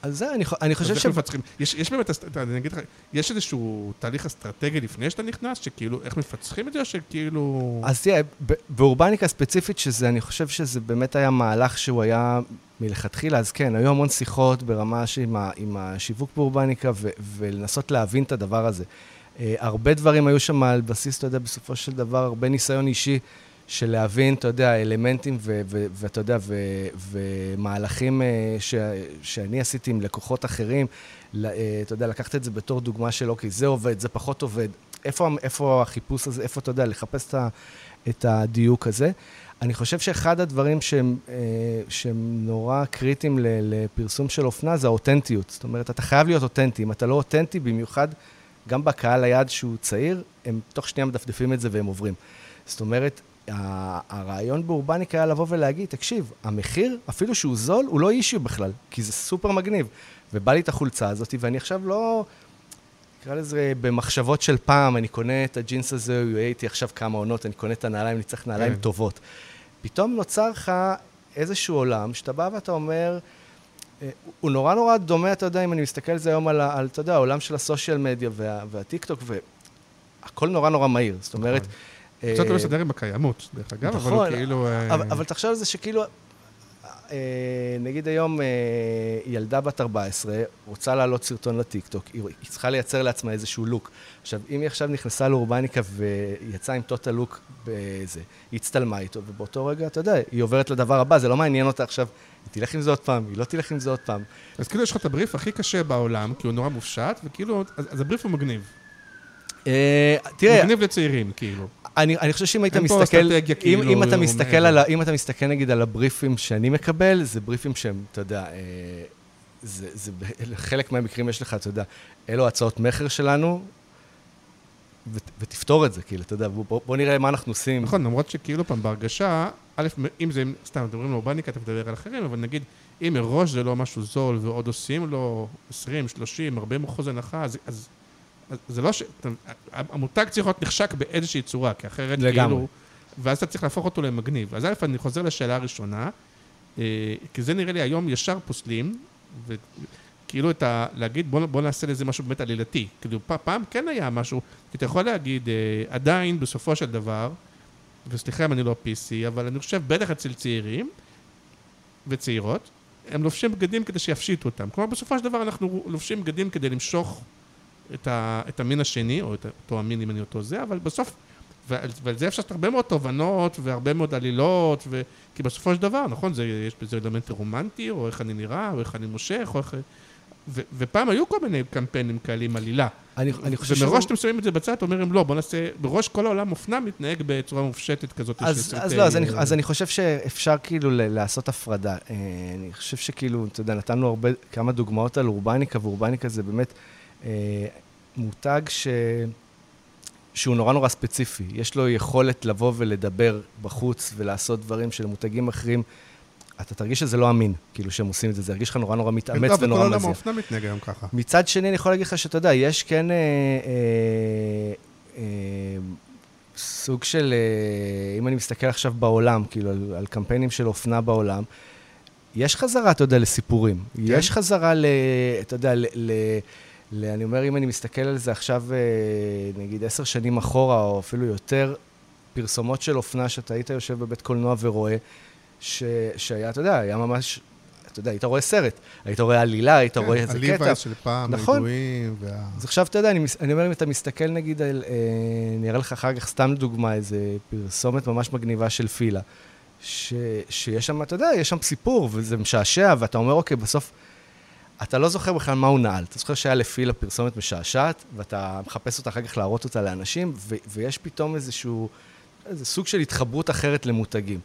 אז זה, אני, אני חושב ש... מפצחים? יש, יש באמת, אני אגיד לך, יש איזשהו תהליך אסטרטגי לפני שאתה נכנס, שכאילו, איך מפצחים את זה, או שכאילו... אז תראה, באורבניקה ספציפית, שזה, אני חושב שזה באמת היה מהלך שהוא היה מלכתחילה, אז כן, היו המון שיחות ברמה שעם ה, עם השיווק באורבניקה, ו, ולנסות להבין את הדבר הזה. אה, הרבה דברים היו שם על בסיס, אתה יודע, בסופו של דבר, הרבה ניסיון אישי של להבין, אתה יודע, אלמנטים ואתה יודע, ומהלכים אה, ש- שאני עשיתי עם לקוחות אחרים, אה, אתה יודע, לקחת את זה בתור דוגמה של, אוקיי, זה עובד, זה פחות עובד. איפה, איפה החיפוש הזה, איפה, אתה יודע, לחפש את, ה- את הדיוק הזה. אני חושב שאחד הדברים שהם, אה, שהם נורא קריטיים לפרסום של אופנה זה האותנטיות. זאת אומרת, אתה חייב להיות אותנטי. אם אתה לא אותנטי, במיוחד גם בקהל היעד שהוא צעיר, הם תוך שנייה מדפדפים את זה והם עוברים. זאת אומרת, הרעיון באורבניק היה לבוא ולהגיד, תקשיב, המחיר, אפילו שהוא זול, הוא לא אישיו בכלל, כי זה סופר מגניב. ובא לי את החולצה הזאת, ואני עכשיו לא... נקרא לזה במחשבות של פעם, אני קונה את הג'ינס הזה, הוא יהיה איתי עכשיו כמה עונות, אני קונה את הנעליים, אני צריך נעליים כן. טובות. פתאום נוצר לך איזשהו עולם שאתה בא ואתה אומר, אה, הוא נורא נורא דומה, אתה יודע, אם אני מסתכל על זה היום על, על אתה יודע, העולם של הסושיאל מדיה וה, והטיקטוק, והכל נורא נורא מהיר. זאת אומרת... קצת לא אה, מסתדר עם הקיימות, דרך אגב, אבל הוא נכון, כאילו... אה, אבל, אבל תחשוב על זה שכאילו, אה, נגיד היום ילדה בת 14 רוצה להעלות סרטון לטיקטוק, היא, צריכה לייצר לעצמה איזשהו לוק. עכשיו, אם היא עכשיו נכנסה לאורבניקה ויצאה עם טוטל לוק בזה, היא הצטלמה איתו, ובאותו רגע, אתה יודע, היא עוברת לדבר הבא, זה לא מעניין אותה עכשיו, היא תלך עם זה עוד פעם, היא לא תלך עם זה עוד פעם. אז כאילו יש לך את הבריף הכי קשה בעולם, כי הוא נורא מופשט, וכאילו, אז אז הבריף הוא מגניב. אה, תראה, מגניב לצעירים, כאילו. אני, אני חושב שאם היית מסתכל, אם, כאילו, אם אתה מסתכל מעבר. על, אם אתה מסתכל נגיד על הבריפים שאני מקבל, זה בריפים שהם, אתה יודע, אה, זה, זה, חלק מהמקרים יש לך, אתה יודע, אלו הצעות מכר שלנו, ו, ותפתור את זה, כאילו, אתה יודע, בוא, בוא, נראה מה אנחנו עושים. נכון, למרות שכאילו פעם בהרגשה, א', אם זה, סתם, מדברים על אורבניקה, אתה מדבר על אחרים, אבל נגיד, אם מראש זה לא משהו זול, ועוד עושים לו 20, 30, 40 אחוז הנחה, אז, אז זה לא ש... המותג צריך להיות נחשק באיזושהי צורה, כי אחרת לגמרי. כאילו... ואז אתה צריך להפוך אותו למגניב. אז א', אני חוזר לשאלה הראשונה, אה, כי זה נראה לי היום ישר פוסלים, וכאילו את ה... להגיד, בוא, בוא נעשה לזה משהו באמת עלילתי. כאילו, פעם כן היה משהו, כי אתה יכול להגיד, אה, עדיין, בסופו של דבר, וסליחה אם אני לא PC, אבל אני חושב, בטח אצל צעירים וצעירות, הם לובשים בגדים כדי שיפשיטו אותם. כלומר, בסופו של דבר אנחנו לובשים בגדים כדי למשוך את, ה, את המין השני, או את אותו המין אם אני אותו זה, אבל בסוף, ועל, ועל זה אפשר לעשות הרבה מאוד תובנות והרבה מאוד עלילות, ו, כי בסופו של דבר, נכון, זה, יש בזה אלמנט רומנטי, או איך אני נראה, או איך אני מושך, או איך... ו, ופעם היו כל מיני קמפיינים כאלה עם עלילה. אני, אני חושב ומראש אתם שמים את זה בצד, אומרים לא, בוא נעשה, בראש כל העולם אופנה מתנהג בצורה מופשטת כזאת. אז, אז לא, אז אני, אז אני חושב שאפשר כאילו לעשות הפרדה. אה, אני חושב שכאילו, אתה יודע, נתנו הרבה, כמה דוגמאות על אורבניקה, ואורבניקה זה באמת אה, מותג ש... שהוא נורא נורא ספציפי. יש לו יכולת לבוא ולדבר בחוץ ולעשות דברים של מותגים אחרים. אתה תרגיש שזה לא אמין, כאילו שהם עושים את זה, זה ירגיש לך נורא נורא מתאמץ טוב, ונורא כל עולם מזיע. האופנה מתנהג היום ככה. מצד שני, אני יכול להגיד לך שאתה יודע, יש כן אה, אה, אה, סוג של, אה, אם אני מסתכל עכשיו בעולם, כאילו, על, על קמפיינים של אופנה בעולם, יש חזרה, אתה יודע, לסיפורים. כן. יש חזרה ל... אתה יודע, ל, ל... אני אומר, אם אני מסתכל על זה עכשיו, אה, נגיד עשר שנים אחורה, או אפילו יותר, פרסומות של אופנה שאתה היית יושב בבית קולנוע ורואה, ש, שהיה, אתה יודע, היה ממש... אתה יודע, היית רואה סרט, היית רואה עלילה, היית רואה איזה קטע. הליווייס של פעם, נכון. הידועים, וה... אז עכשיו, אתה יודע, אני, אני אומר, אם אתה מסתכל נגיד על, אה, אני אראה לך אחר כך סתם דוגמה, איזה פרסומת ממש מגניבה של פילה, ש, שיש שם, אתה יודע, יש שם סיפור, וזה משעשע, ואתה אומר, אוקיי, בסוף, אתה לא זוכר בכלל מה הוא נעל. אתה זוכר שהיה לפילה פרסומת משעשעת, ואתה מחפש אותה אחר כך להראות אותה לאנשים, ו, ויש פתאום איזשהו, איזה סוג של התחברות אחרת למותגים.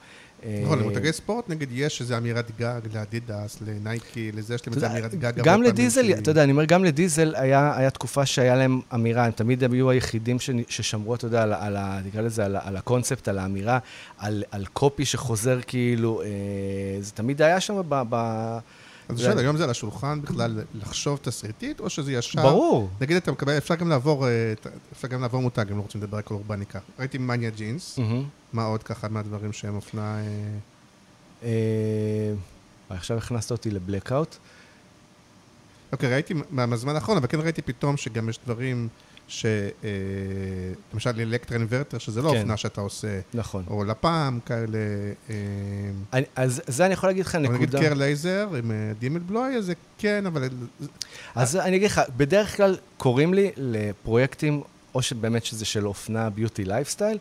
נכון, אה, למותגי ספורט נגיד יש איזו אמירת גג לאדידס, לנייקי, לזה יש להם איזו אמירת גג. גם לדיזל, אתה יודע, אני אומר, גם לדיזל היה, תקופה שהיה להם אמירה, הם תמיד היו היחידים ששמרו, אתה יודע, על, ה- נקרא לזה, על, הקונספט, על האמירה, על, על קופי שחוזר כאילו, אה, זה תמיד היה שם ב... אז שואל, היום זה על השולחן בכלל לחשוב תסריטית, או שזה ישר... ברור. נגיד אתה מקבל, אפשר גם לעבור, אה, אפשר גם לעבור מותג, אם לא רוצים לדבר על אורבניקה. ראיתי מניה ג'ינס. מה עוד ככה מהדברים שהם אופנה... אה, אה, עכשיו הכנסת אותי לבלקאוט. אוקיי, ראיתי מה- מהזמן האחרון, אבל כן ראיתי פתאום שגם יש דברים ש... אה, למשל אלקטרה אינוורטר, שזה לא כן. אופנה שאתה עושה, נכון. או לפ"ם, כאלה... אה, אני, אז זה אני יכול להגיד לך אבל נגיד נקודה. קר לייזר עם אה, דימל בלוי, אז זה כן, אבל... אז אני אגיד לך, בדרך כלל קוראים לי לפרויקטים, או שבאמת שזה של אופנה beauty lifestyle,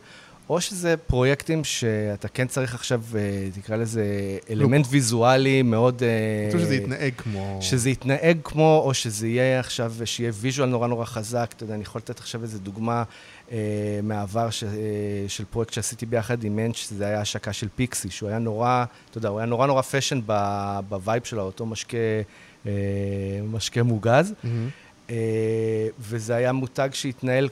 או שזה פרויקטים שאתה כן צריך עכשיו, אה, תקרא לזה אלמנט ויזואלי מאוד... אה, אני חושב שזה יתנהג כמו... שזה יתנהג כמו, או שזה יהיה עכשיו, שיהיה visual נורא נורא חזק. אתה יודע, אני יכול לתת עכשיו איזו דוגמה אה, מהעבר ש, אה, של פרויקט שעשיתי ביחד עם מנץ', שזה היה השקה של פיקסי, שהוא היה נורא, אתה יודע, הוא היה נורא נורא fashion ב- ב vibe שלו, אותו משקה, אה, משקה מוגז. מהמם. אה, וזה היה מותג שהתנהל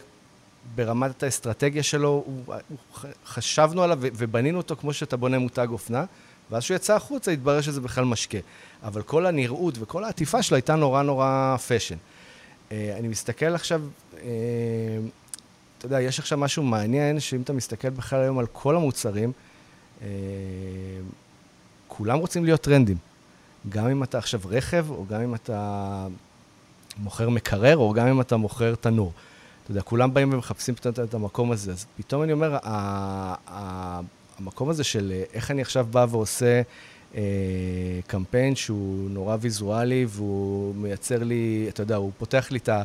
ברמת האסטרטגיה שלו, הוא, הוא, חשבנו עליו ובנינו אותו כמו שאתה בונה מותג אופנה, ואז כשהוא יצא החוצה התברר שזה בכלל משקה. אבל כל הנראות וכל העטיפה שלו הייתה נורא נורא פשן. אה, אני מסתכל עכשיו, אה, אתה יודע, יש עכשיו משהו מעניין, שאם אתה מסתכל בכלל היום על כל המוצרים, אה, כולם רוצים להיות טרנדים. גם אם אתה עכשיו רכב, או גם אם אתה מוכר מקרר, או גם אם אתה מוכר תנור. אתה יודע, כולם באים ומחפשים פתאום את המקום הזה. אז פתאום אני אומר, המקום הזה של אה, איך אני עכשיו בא ועושה אה, קמפיין שהוא נורא ויזואלי, והוא מייצר לי, אתה יודע, הוא פותח לי את ה...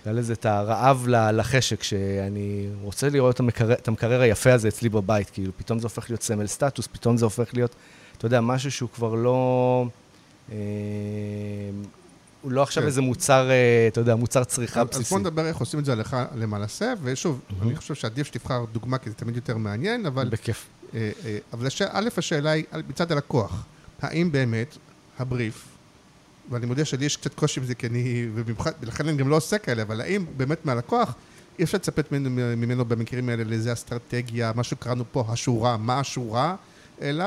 נקרא לזה את הרעב לחשק, שאני רוצה לראות את המקרר, את המקרר היפה הזה אצלי בבית, כאילו, פתאום זה הופך להיות סמל סטטוס, פתאום זה הופך להיות, אתה יודע, משהו שהוא כבר לא... אה, הוא לא עכשיו כן. איזה מוצר, אה, אתה יודע, מוצר צריכה אז בסיסי. בוא נדבר איך עושים את זה הלכה למעשה, ושוב, מהמם. אני חושב שעדיף שתבחר דוגמה, כי זה תמיד יותר מעניין, אבל בכיף. אה, אה, אבל א', השאלה היא מצד הלקוח, האם באמת הבריף, ואני מודה שלי יש קצת קושי עם זה, כי אני, ולכן אני גם לא עושה כאלה, אבל האם באמת מהלקוח, אי אפשר לצפת ממנו, ממנו במקרים האלה לאיזה אסטרטגיה, מה שקראנו פה, השורה, מה השורה, אלא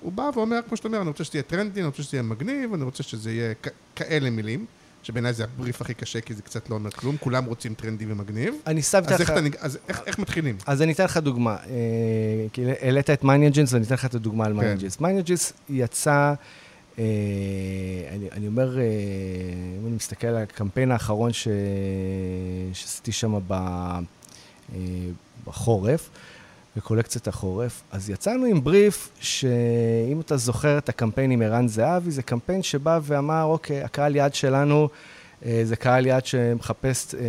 הוא בא ואומר, כמו שאתה אומר, אני רוצה שזה יהיה טרנדי, אני רוצה שזה יהיה מגניב, אני רוצה שזה יהיה כאלה מילים, שבעיניי זה הבריף הכי קשה, כי זה קצת לא אומר כלום, כולם רוצים טרנדי ומגניב. אני אז איך, לך... אתה, נג- אז איך, איך מתחילים? אז אני אתן לך דוגמה. אה, כי העלית את מניה ג'ינס, ואני אתן לך את הדוגמה על כן. מניה ג'ינס. מניה ג'ינס יצא, אה, אני, אני אומר, אה, אם אני מסתכל על הקמפיין האחרון שעשיתי שם בחורף, בקולקציית החורף, אז יצאנו עם בריף, שאם אתה זוכר את הקמפיין עם ערן זהבי, זה קמפיין שבא ואמר, אוקיי, הקהל יעד שלנו אה, זה קהל יעד שמחפש אה,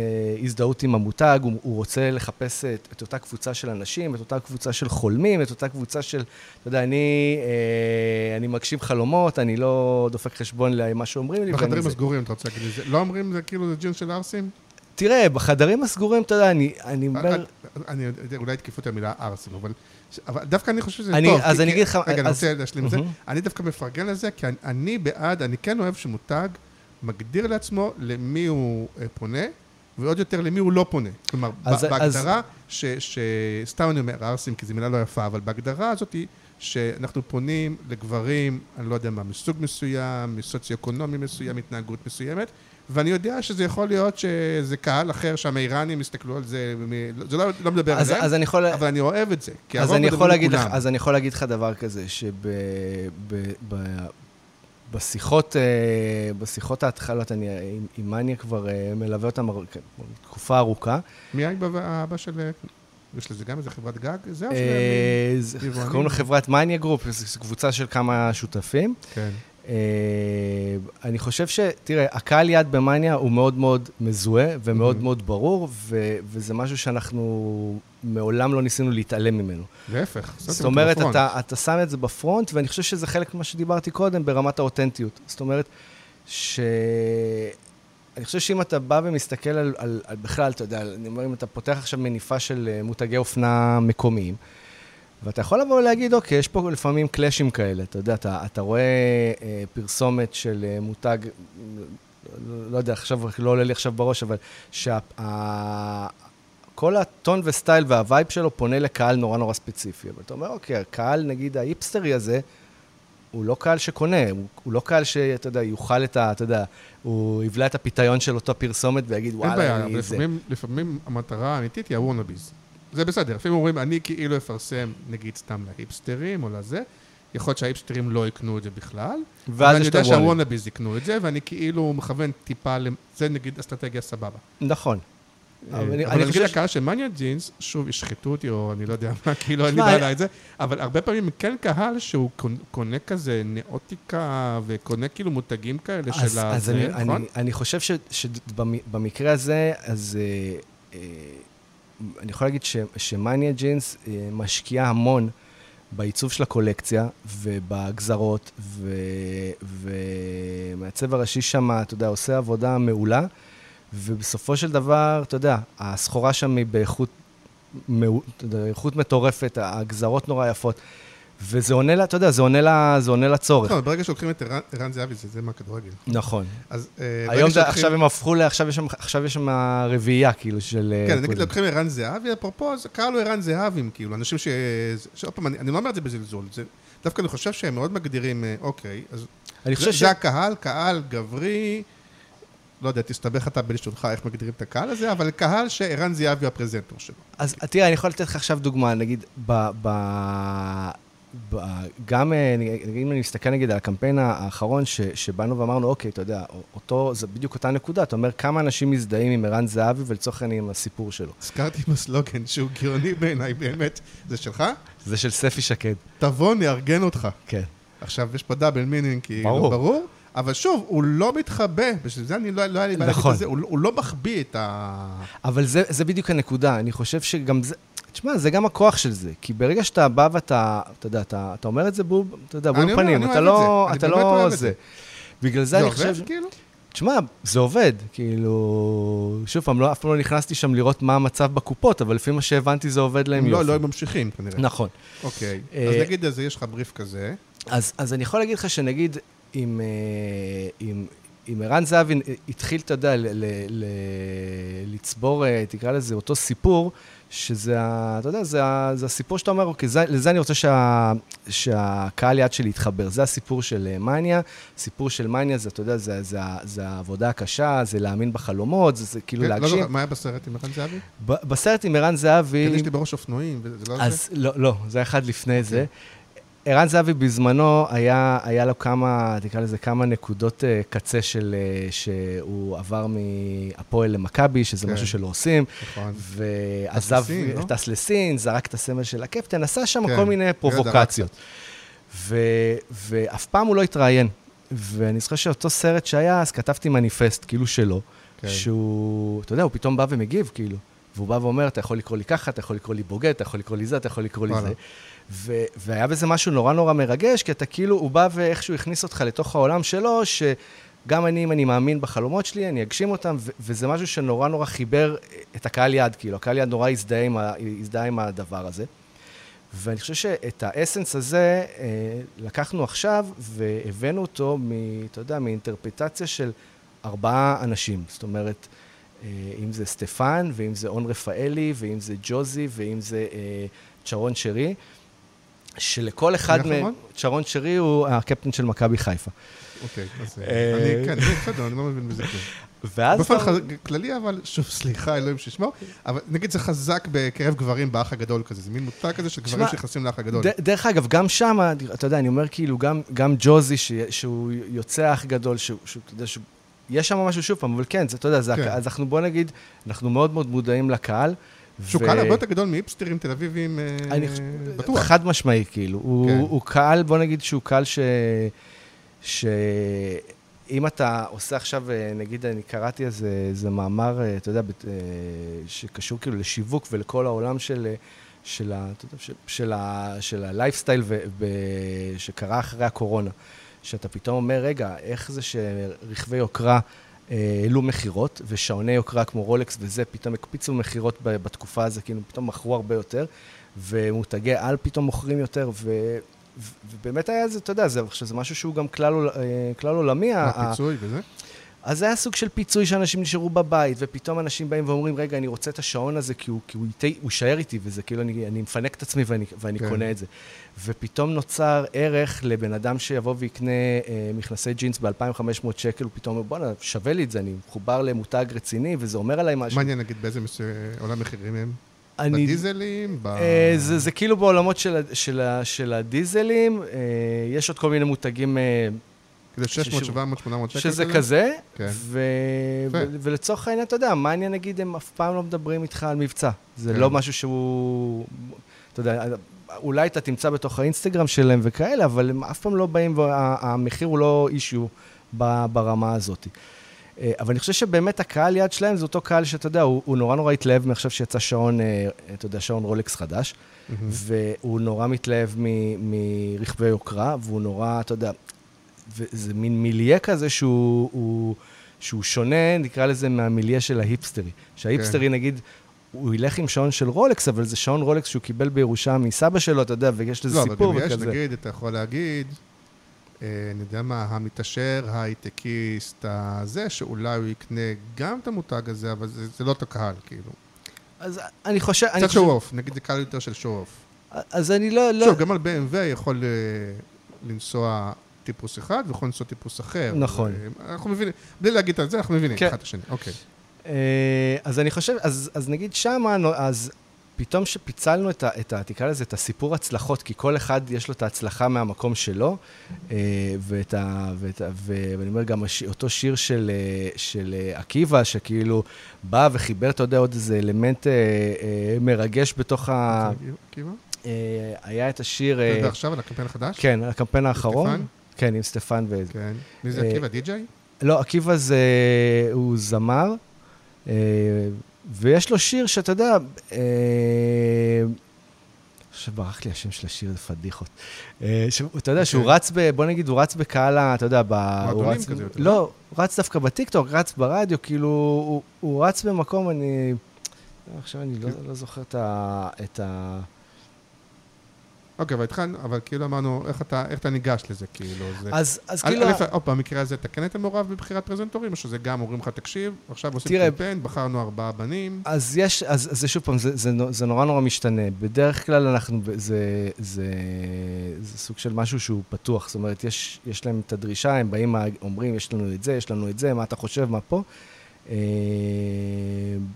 הזדהות עם המותג, הוא, הוא רוצה לחפש את, את אותה קבוצה של אנשים, את אותה קבוצה של חולמים, את אותה קבוצה של, אתה יודע, אני, אה, אני מגשים חלומות, אני לא דופק חשבון למה שאומרים לי. בחדרים הסגורים, אתה רוצה להגיד לא אומרים זה כאילו זה ג'ינס של ערסים? תראה, בחדרים הסגורים, אתה יודע, אני, אני אומר... אני יודע, אולי תקפו את המילה ערסים, אבל... אבל דווקא אני חושב שזה אני- טוב. אז כי- אני אגיד לך- רגע, אני אז- רוצה להשלים את זה. מהמם. אני דווקא מפרגן לזה, כי אני- אני בעד, אני כן אוהב שמותג מגדיר לעצמו למי הוא אה, פונה, ועוד יותר למי הוא לא פונה. כלומר, אז- ב- בהגדרה, ש- ש- סתם אני אומר ערסים, כי זו מילה לא יפה, אבל בהגדרה הזאת היא שאנחנו פונים לגברים, אני לא יודע מה, מסוג מסוים, מסוציו-אקונומי מסוים, התנהגות מסוימת, ואני יודע שזה יכול להיות שזה קהל אחר, שהאיראנים יסתכלו על זה, זה לא, לא מדבר אז, עליהם, אז אני יכול... אבל אני אוהב את זה. כי אז הרוב אני, יכול מדברים לכולם. אז אני יכול להגיד לך דבר כזה, שבשיחות בשיחות ההתחלות, אני עם, עם מניה כבר אה, מלווה אותם תקופה ארוכה. מי האבא האבא של... יש לזה גם איזה חברת גג? זהו, אה? קוראים לו חברת מניה גרופ, זו קבוצה של כמה שותפים. כן. אה, אני חושב ש... תראה, הקהל יד במאניה הוא מאוד מאוד מזוהה ומאוד Mhm. מאוד ברור, ו- וזה משהו שאנחנו מעולם לא ניסינו להתעלם ממנו. להפך. זאת אומרת. אתה, אתה שם את זה בפרונט, ואני חושב שזה חלק ממה שדיברתי קודם, ברמת האותנטיות. זאת אומרת, ש... אני חושב שאם אתה בא ומסתכל על, על, על בכלל, אתה יודע, אני אומר, אם אתה פותח עכשיו מניפה של אה, מותגי אופנה מקומיים, ואתה יכול לבוא ולהגיד, אוקיי, יש פה לפעמים clashים כאלה, אתה יודע, אתה, אתה רואה אה, פרסומת של אה, מותג, לא, לא יודע, עכשיו, לא עולה לי עכשיו בראש, אבל שה... ה, כל ה tone ו style וה vibe שלו פונה לקהל נורא נורא ספציפי. אבל אתה אומר, אוקיי, הקהל, נגיד, ההיפסטרי הזה, הוא לא קהל שקונה, הוא, הוא לא קהל שאתה יודע, יאכל את ה... אתה יודע, הוא יבלע את הפיתיון של אותו פרסומת ויגיד, אין וואלה, בעיה, אני אבל זה. לפעמים, לפעמים המטרה האמיתית היא הוונאביז. זה בסדר, לפעמים אומרים, אני כאילו אפרסם, נגיד סתם להיפסטרים או לזה, יכול להיות שההיפסטרים לא יקנו את זה בכלל, ואז ואני יש את יודע הוואלה. שהוונאביז יקנו את זה, ואני כאילו מכוון טיפה, זה נגיד אסטרטגיה סבבה. נכון. אבל אני- אבל אני נגיד הקהל של מניה ג'ינס, שוב, ישחטו אותי, או אני לא יודע מה, כאילו, אין לי שמע, בעיה אני- את זה, אבל הרבה פעמים כן קהל שהוא קונ- קונה כזה נאוטיקה, וקונה כאילו מותגים כאלה אז, של אז הזה, אני, נכון? אני, אני חושב שבמקרה הזה, אז אה, אה, אני יכול להגיד שמאניה ג'ינס אה, משקיעה המון בעיצוב של הקולקציה ובגזרות, ומהצבע הראשי שם, אתה יודע, עושה עבודה מעולה, ובסופו של דבר, אתה יודע, הסחורה שם היא באיכות, מעו- אתה יודע, איכות מטורפת, הגזרות נורא יפות. וזה עונה, לה- אתה יודע, זה עונה, לה, זה עונה לצורך. נכון, ברגע שלוקחים את ערן- זהבי, זה זה מהכדורגל. נכון. אז אה, היום זה, עכשיו הם הפכו ל... עכשיו יש שם, רביעייה, כאילו, של... אה, כן, נגיד. לוקחים ערן זהבי, אפרופו, קרא לו ערן זהבים, כאילו, אנשים ש... שעוד פעם, אני לא אומר את זה בזלזול. דווקא אני חושב שהם מאוד מגדירים, אה, אוקיי, אז אני חושב ש... זה הקהל, קהל גברי, לא יודע, תסתבך אתה בלשונך איך מגדירים את הקהל הזה, אבל קהל שערן זהבי הפרזנטור שלו. אז תראה, אני יכול לתת לך עכשיו דוגמה, נגיד, ב... ב... גם, אה, אם אני מסתכל נגיד על הקמפיין האחרון, ש... שבאנו ואמרנו, אוקיי, אתה יודע, אותו, זה בדיוק אותה נקודה, אתה אומר, כמה אנשים מזדהים עם ערן זהבי ולצורך העניין עם הסיפור שלו. הזכרתי בסלוגן שהוא גאוני בעיניי, באמת. זה שלך? זה של ספי שקד, תבוא, נארגן אותך. כן. עכשיו, יש פה double meaning, כאילו, ברור. ברור. אבל שוב, הוא לא מתחבא, בשביל זה אני לא, לא היה לי בעיה להגיד נכון. את זה, הוא, הוא לא מחביא את ה... אבל זה, זה בדיוק הנקודה, אני חושב שגם זה... תשמע, זה גם הכוח של זה, כי ברגע שאתה בא ואתה, אתה יודע, אתה, אתה אומר את זה בול, אתה יודע, בול אומר, פנים, אתה לא, זה, אתה לא זה. זה. בגלל זה זה אני עובד, חושב, כאילו? תשמע, זה עובד, כאילו, שוב פעם, לא, אף פעם לא נכנסתי שם לראות מה המצב בקופות, אבל לפי מה שהבנתי זה עובד להם לא, יופי. לא, הם ממשיכים כנראה. נכון. אוקיי. אה, אז נגיד, אז יש לך בריף כזה. אז, אז אני יכול להגיד לך שנגיד, אם, אה, אם, אם ערן זהבי התחיל, אתה יודע, ל, ל, ל, לצבור, אה, תקרא לזה, אותו סיפור, שזה, אתה יודע, זה, זה הסיפור שאתה אומר, אוקיי, זה, לזה אני רוצה שה, שהקהל יד שלי יתחבר. זה הסיפור של אה, מניה, סיפור של מניה זה, אתה יודע, זה, זה, זה העבודה הקשה, זה להאמין בחלומות, זה, זה כאילו כן, לא להגשים. זוכר, מה היה בסרט עם ערן זהבי? ב- בסרט עם ערן זהבי... כן, יש לי בראש אופנועים, וזה לא זה? אז לא, לא, זה אחד לפני זה. ערן זהבי בזמנו, היה, היה לו כמה, תקרא לזה, כמה נקודות uh, קצה של, uh, שהוא עבר מהפועל למכבי, שזה כן. משהו שלא עושים, נכון. ועזב, לסין, לא? טס לסין, זרק את הסמל של הקפטן, עשה שם כן, כל מיני ידע פרובוקציות. ו, ואף פעם הוא לא התראיין. ואני זוכר שאותו סרט שהיה, אז כתבתי מניפסט, כאילו שלו, כן. שהוא, אתה יודע, הוא פתאום בא ומגיב, כאילו. והוא בא ואומר, אתה יכול לקרוא לי ככה, אתה יכול לקרוא לי בוגד, אתה יכול לקרוא לי זה, אתה יכול לקרוא לי. זה. ו- והיה בזה משהו נורא נורא מרגש, כי אתה כאילו, הוא בא ואיכשהו הכניס אותך לתוך העולם שלו, שגם אני, אם אני מאמין בחלומות שלי, אני אגשים אותם, ו- וזה משהו שנורא נורא חיבר את הקהל יד, כאילו, הקהל יד נורא הזדהה עם, ה- הזדהה עם הדבר הזה. ואני חושב שאת האסנס הזה אה, לקחנו עכשיו והבאנו אותו, מ, אתה יודע, מאינטרפטציה של ארבעה אנשים. זאת אומרת, אה, אם זה סטפן, ואם זה און רפאלי, ואם זה ג'וזי, ואם זה אה, צ'רון שרי, שלכל אחד מהם... צ'רון שרי הוא הקפטן של מכבי חיפה. אוקיי, אז אה, אני, כן, אני בסדר, אני לא מבין בזה כלום. ואז... באופן כללי, אבל שוב, סליחה, אלוהים שישמור, אבל נגיד זה חזק בקרב גברים באח הגדול כזה, זה מין מותג כזה של גברים שנכנסים לאח הגדול. דרך אגב, גם שם, אתה יודע, אני אומר כאילו, גם, ג'וזי, שהוא יוצא אח גדול, שהוא, אתה יודע, יש שם משהו שוב פעם, אבל כן, אתה יודע. כן. אז אנחנו, בוא נגיד, אנחנו מאוד מאוד מודעים לקהל. שהוא קהל הרבה יותר גדול מהיפסטרים תל אביבים, אה, אני, בטוח. חד משמעי, כאילו. הוא, כן. הוא קהל, בוא נגיד שהוא קהל ש... שאם אתה עושה עכשיו, אה, נגיד, אני קראתי איזה, איזה מאמר, אה, אתה יודע, שקשור כאילו לשיווק ולכל העולם של... של, ה, של, של, ה, של הלייפסטייל ו, ב, שקרה אחרי הקורונה. שאתה פתאום אומר, רגע, איך זה שרכבי יוקרה העלו מכירות, ושעוני יוקרה כמו רולקס וזה, פתאום הקפיצו מכירות בתקופה הזו, כאילו פתאום מכרו הרבה יותר, ומותגי על פתאום מוכרים יותר, ו... ובאמת היה איזה, אתה יודע, זה, זה משהו שהוא גם כלל, אה, כלל עולמי. הפיצוי וזה? אז זה היה סוג של פיצוי שאנשים נשארו בבית, ופתאום אנשים באים ואומרים, רגע, אני רוצה את השעון הזה, כי הוא, כי הוא, איתי, הוא יישאר איתי, וזה כאילו, אני, אני מפנק את עצמי ואני, ואני כן. קונה את זה. ופתאום נוצר ערך לבן אדם שיבוא ויקנה אה, מכנסי ג'ינס ב-2,500 שקל, הוא פתאום אומר, בואנה, שווה לי את זה, אני מחובר למותג רציני, וזה אומר עליי משהו. מעניין, נגיד, באיזה מס- עולם מחירים הם? אני- בדיזלים? ב... אה, זה, זה כאילו בעולמות של, של, ה- של הדיזלים, אה, יש עוד כל מיני מותגים אה, כזה 600, ששוב, 700, 800 שקל? שזה כזה, כן. ולצורך העניין, אתה יודע, מניה נגיד, הם אף פעם לא מדברים איתך על מבצע. זה כן. לא משהו שהוא... אתה יודע, אולי אתה תמצא בתוך האינסטגרם שלהם וכאלה, אבל הם אף פעם לא באים, והמחיר הוא לא אישיו ברמה הזאת. אה, אבל אני חושב שבאמת הקהל יעד שלהם זה אותו קהל שאתה יודע, הוא, הוא נורא נורא התלהב מעכשיו שיצא שעון, אה, אתה יודע, שעון רולקס חדש, מהמם. והוא נורא מתלהב מ- מרכבי יוקרה, והוא נורא, אתה יודע, וזה מין מיליה כזה שהוא, הוא, שהוא שונה, נקרא לזה, מהמיליה של ההיפסטרי. שההיפסטרי, כן. נגיד, הוא ילך עם שעון של רולקס, אבל זה שעון רולקס שהוא קיבל בירושה מסבא שלו, אתה יודע, ויש לזה לא, סיפור אבל גם יש, וכזה. נגיד, אתה יכול להגיד, אה, אני יודע מה, המתעשר, ההייטקיסט, הזה, שאולי הוא יקנה גם את המותג הזה, אבל זה זה לא אותו קהל, כאילו. אז אני חושב... קצת חושב- show off, נגיד זה קהל יותר של show off. אז אני לא... לא... שוב, גם על BMW יכול אה, לנסוע טיפוס אחד ויכול לנסוע טיפוס אחר. נכון. אה, אנחנו מבינים, בלי להגיד על זה, אנחנו מבינים כן. אחד את השני. אוקיי. אה, אז אני חושב, אז, אז נגיד שמה, אז פתאום שפיצלנו את ה, את ה... תקרא לזה, את הסיפור הצלחות, כי כל אחד יש לו את ההצלחה מהמקום שלו, אה, ואת ה... ואת ה ו- ואני אומר, גם הש, אותו שיר של, של עקיבא, שכאילו בא וחיבר, אתה יודע, עוד איזה אלמנט מרגש בתוך ה... עקיבא? היה את השיר... אתה יודע עכשיו על הקמפיין החדש? כן, על הקמפיין האחרון. כן, עם סטפן ו... כן. מי זה אה, עקיבא? די.ג'יי? לא, עקיבא זה... הוא זמר, אה, ויש לו שיר שאתה יודע... אה, עכשיו ברח לי השם של השיר, זה פדיחות. אתה יודע שהוא אוקיי. רץ ב... בוא נגיד, הוא רץ בקהל ה... אתה יודע, ב... הוא רץ... כזה יותר, לא, הוא רץ דווקא בטיקטוק, רץ ברדיו, כאילו, הוא, הוא רץ במקום, אני... עכשיו אני לא, לא זוכר את ה... את ה... אוקיי, אבל התחלנו, אבל כאילו אמרנו, איך אתה איך אתה ניגש לזה, כאילו? זה... אז, אז א', כאילו... עוד פעם, במקרה הזה, אתה כן היית מעורב בבחירת פרזנטורים, או שזה גם אומרים לך, תקשיב, עכשיו עושים תראה- קמפיין, בחרנו ארבעה בנים. אז יש, אז, זה שוב פעם, זה, זה, זה נורא נורא משתנה. בדרך כלל אנחנו, ב- זה, זה, זה סוג של משהו שהוא פתוח. זאת אומרת, יש, יש להם את הדרישה, הם באים, אומרים, יש לנו את זה, יש לנו את זה, מה אתה חושב, מה פה. אה,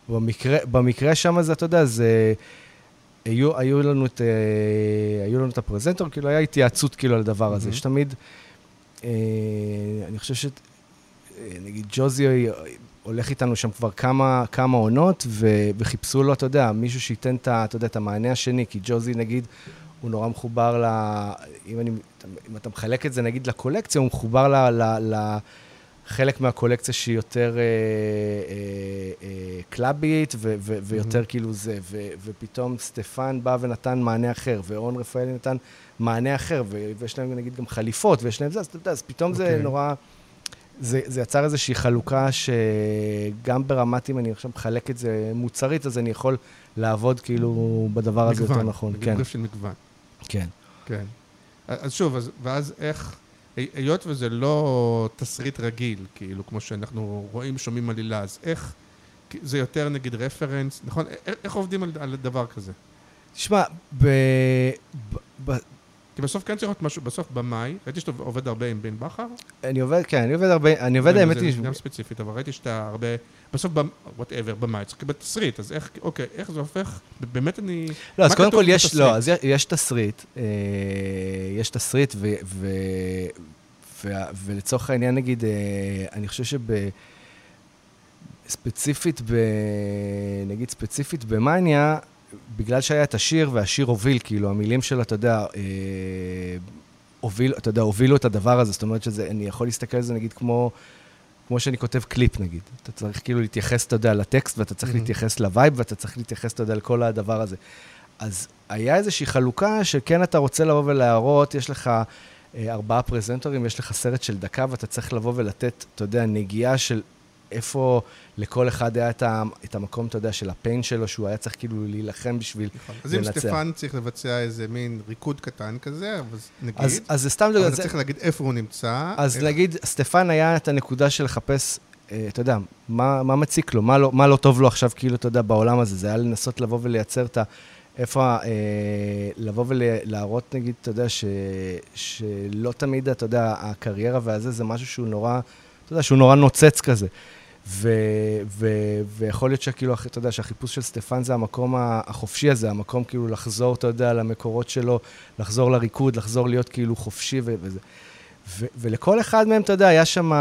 במקרה, במקרה שם זה, אתה יודע, זה... היו, היו, לנו את, אה, היו לנו את הפרזנטור, כאילו, היה התייעצות כאילו על הדבר הזה. יש תמיד, אה, אני חושב ש... אה, נגיד ג'וזי הולך איתנו שם כבר כמה, כמה עונות, ו, וחיפשו לו, אתה יודע, מישהו שייתן את, אתה יודע, את המענה השני, כי ג'וזי, נגיד, הוא נורא מחובר ל... אם, אני, אם אתה מחלק את זה, נגיד, לקולקציה, הוא מחובר ל... ל, ל חלק מהקולקציה שהיא יותר אה, אה, אה, קלאבית ו- ו- ויותר כאילו זה, ו- ופתאום סטפן בא ונתן מענה אחר, ואורן רפאלי נתן מענה אחר, ו- ויש להם נגיד גם חליפות, ויש להם זה, אז אתה יודע, אז פתאום זה אוקיי. נורא... זה, זה יצר איזושהי חלוקה שגם ברמת, אם אני עכשיו מחלק את זה מוצרית, אז אני יכול לעבוד כאילו בדבר הזה יותר נכון. נגיד כן, בריף של מגוון. כן. כן. אז שוב, אז, ואז איך, היות וזה לא תסריט רגיל, כאילו, כמו שאנחנו רואים, שומעים עלילה, אז איך, זה יותר נגיד רפרנס, נכון? איך, עובדים על, על דבר כזה? תשמע, ב... ב... כי בסוף כן צריך להיות משהו, בסוף במאי, ראיתי שאתה עובד הרבה עם בן בכר. אני עובד, כן, אני עובד הרבה, אני עובד, זה האמת היא... גם ספציפית, אבל ראיתי שאתה הרבה, בסוף, whatever, במאי, צריך לקבל תסריט, אז איך, אוקיי, איך זה הופך, באמת אני... לא, אז קודם כל יש? לא, אז יש- תסריט, אה, יש תסריט, ולצורך העניין, נגיד, אה, אני חושב שב... ספציפית, ב... נגיד ספציפית במניה, בגלל שהיה את השיר, והשיר הוביל, כאילו, המילים שלו, אתה יודע, אה, הוביל, אתה יודע, הובילו את הדבר הזה. זאת אומרת שזה, אני יכול להסתכל על זה נגיד כמו, כמו שאני כותב קליפ נגיד. אתה צריך כאילו להתייחס, אתה יודע, לטקסט, ואתה צריך mm-hmm. להתייחס ל vibe, ואתה צריך להתייחס, אתה יודע, לכל הדבר הזה. אז היה איזושהי חלוקה שכן אתה רוצה לבוא ולהראות, יש לך אה, ארבעה פרזנטורים, יש לך סרט של דקה, ואתה צריך לבוא ולתת, אתה יודע, נגיעה של איפה לכל אחד היה את, ה, את המקום, אתה יודע, של הפיין שלו, שהוא היה צריך כאילו להילחם בשביל נכון. אז אם סטפן צריך לבצע איזה מין ריקוד קטן כזה, אז נגיד, אז, אז זה סתם... אבל אתה צריך להגיד איפה הוא נמצא. אז איך... נגיד, סטפן היה את הנקודה של לחפש, אה, אתה יודע, מה, מה מציק לו, מה לא, מה לא טוב לו עכשיו, כאילו, אתה יודע, בעולם הזה. זה היה לנסות לבוא ולייצר את ה... איפה, אה, לבוא ולהראות, נגיד, אתה יודע, ש, שלא תמיד, אתה יודע, הקריירה והזה, זה משהו שהוא נורא, אתה יודע, שהוא נורא נוצץ כזה. ו, ו, ויכול להיות שכאילו, אתה יודע, שהחיפוש של סטפן זה המקום החופשי הזה, המקום כאילו לחזור, אתה יודע, למקורות שלו, לחזור לריקוד, לחזור להיות כאילו חופשי ו, וזה. ו, ולכל אחד מהם, אתה יודע, היה שם,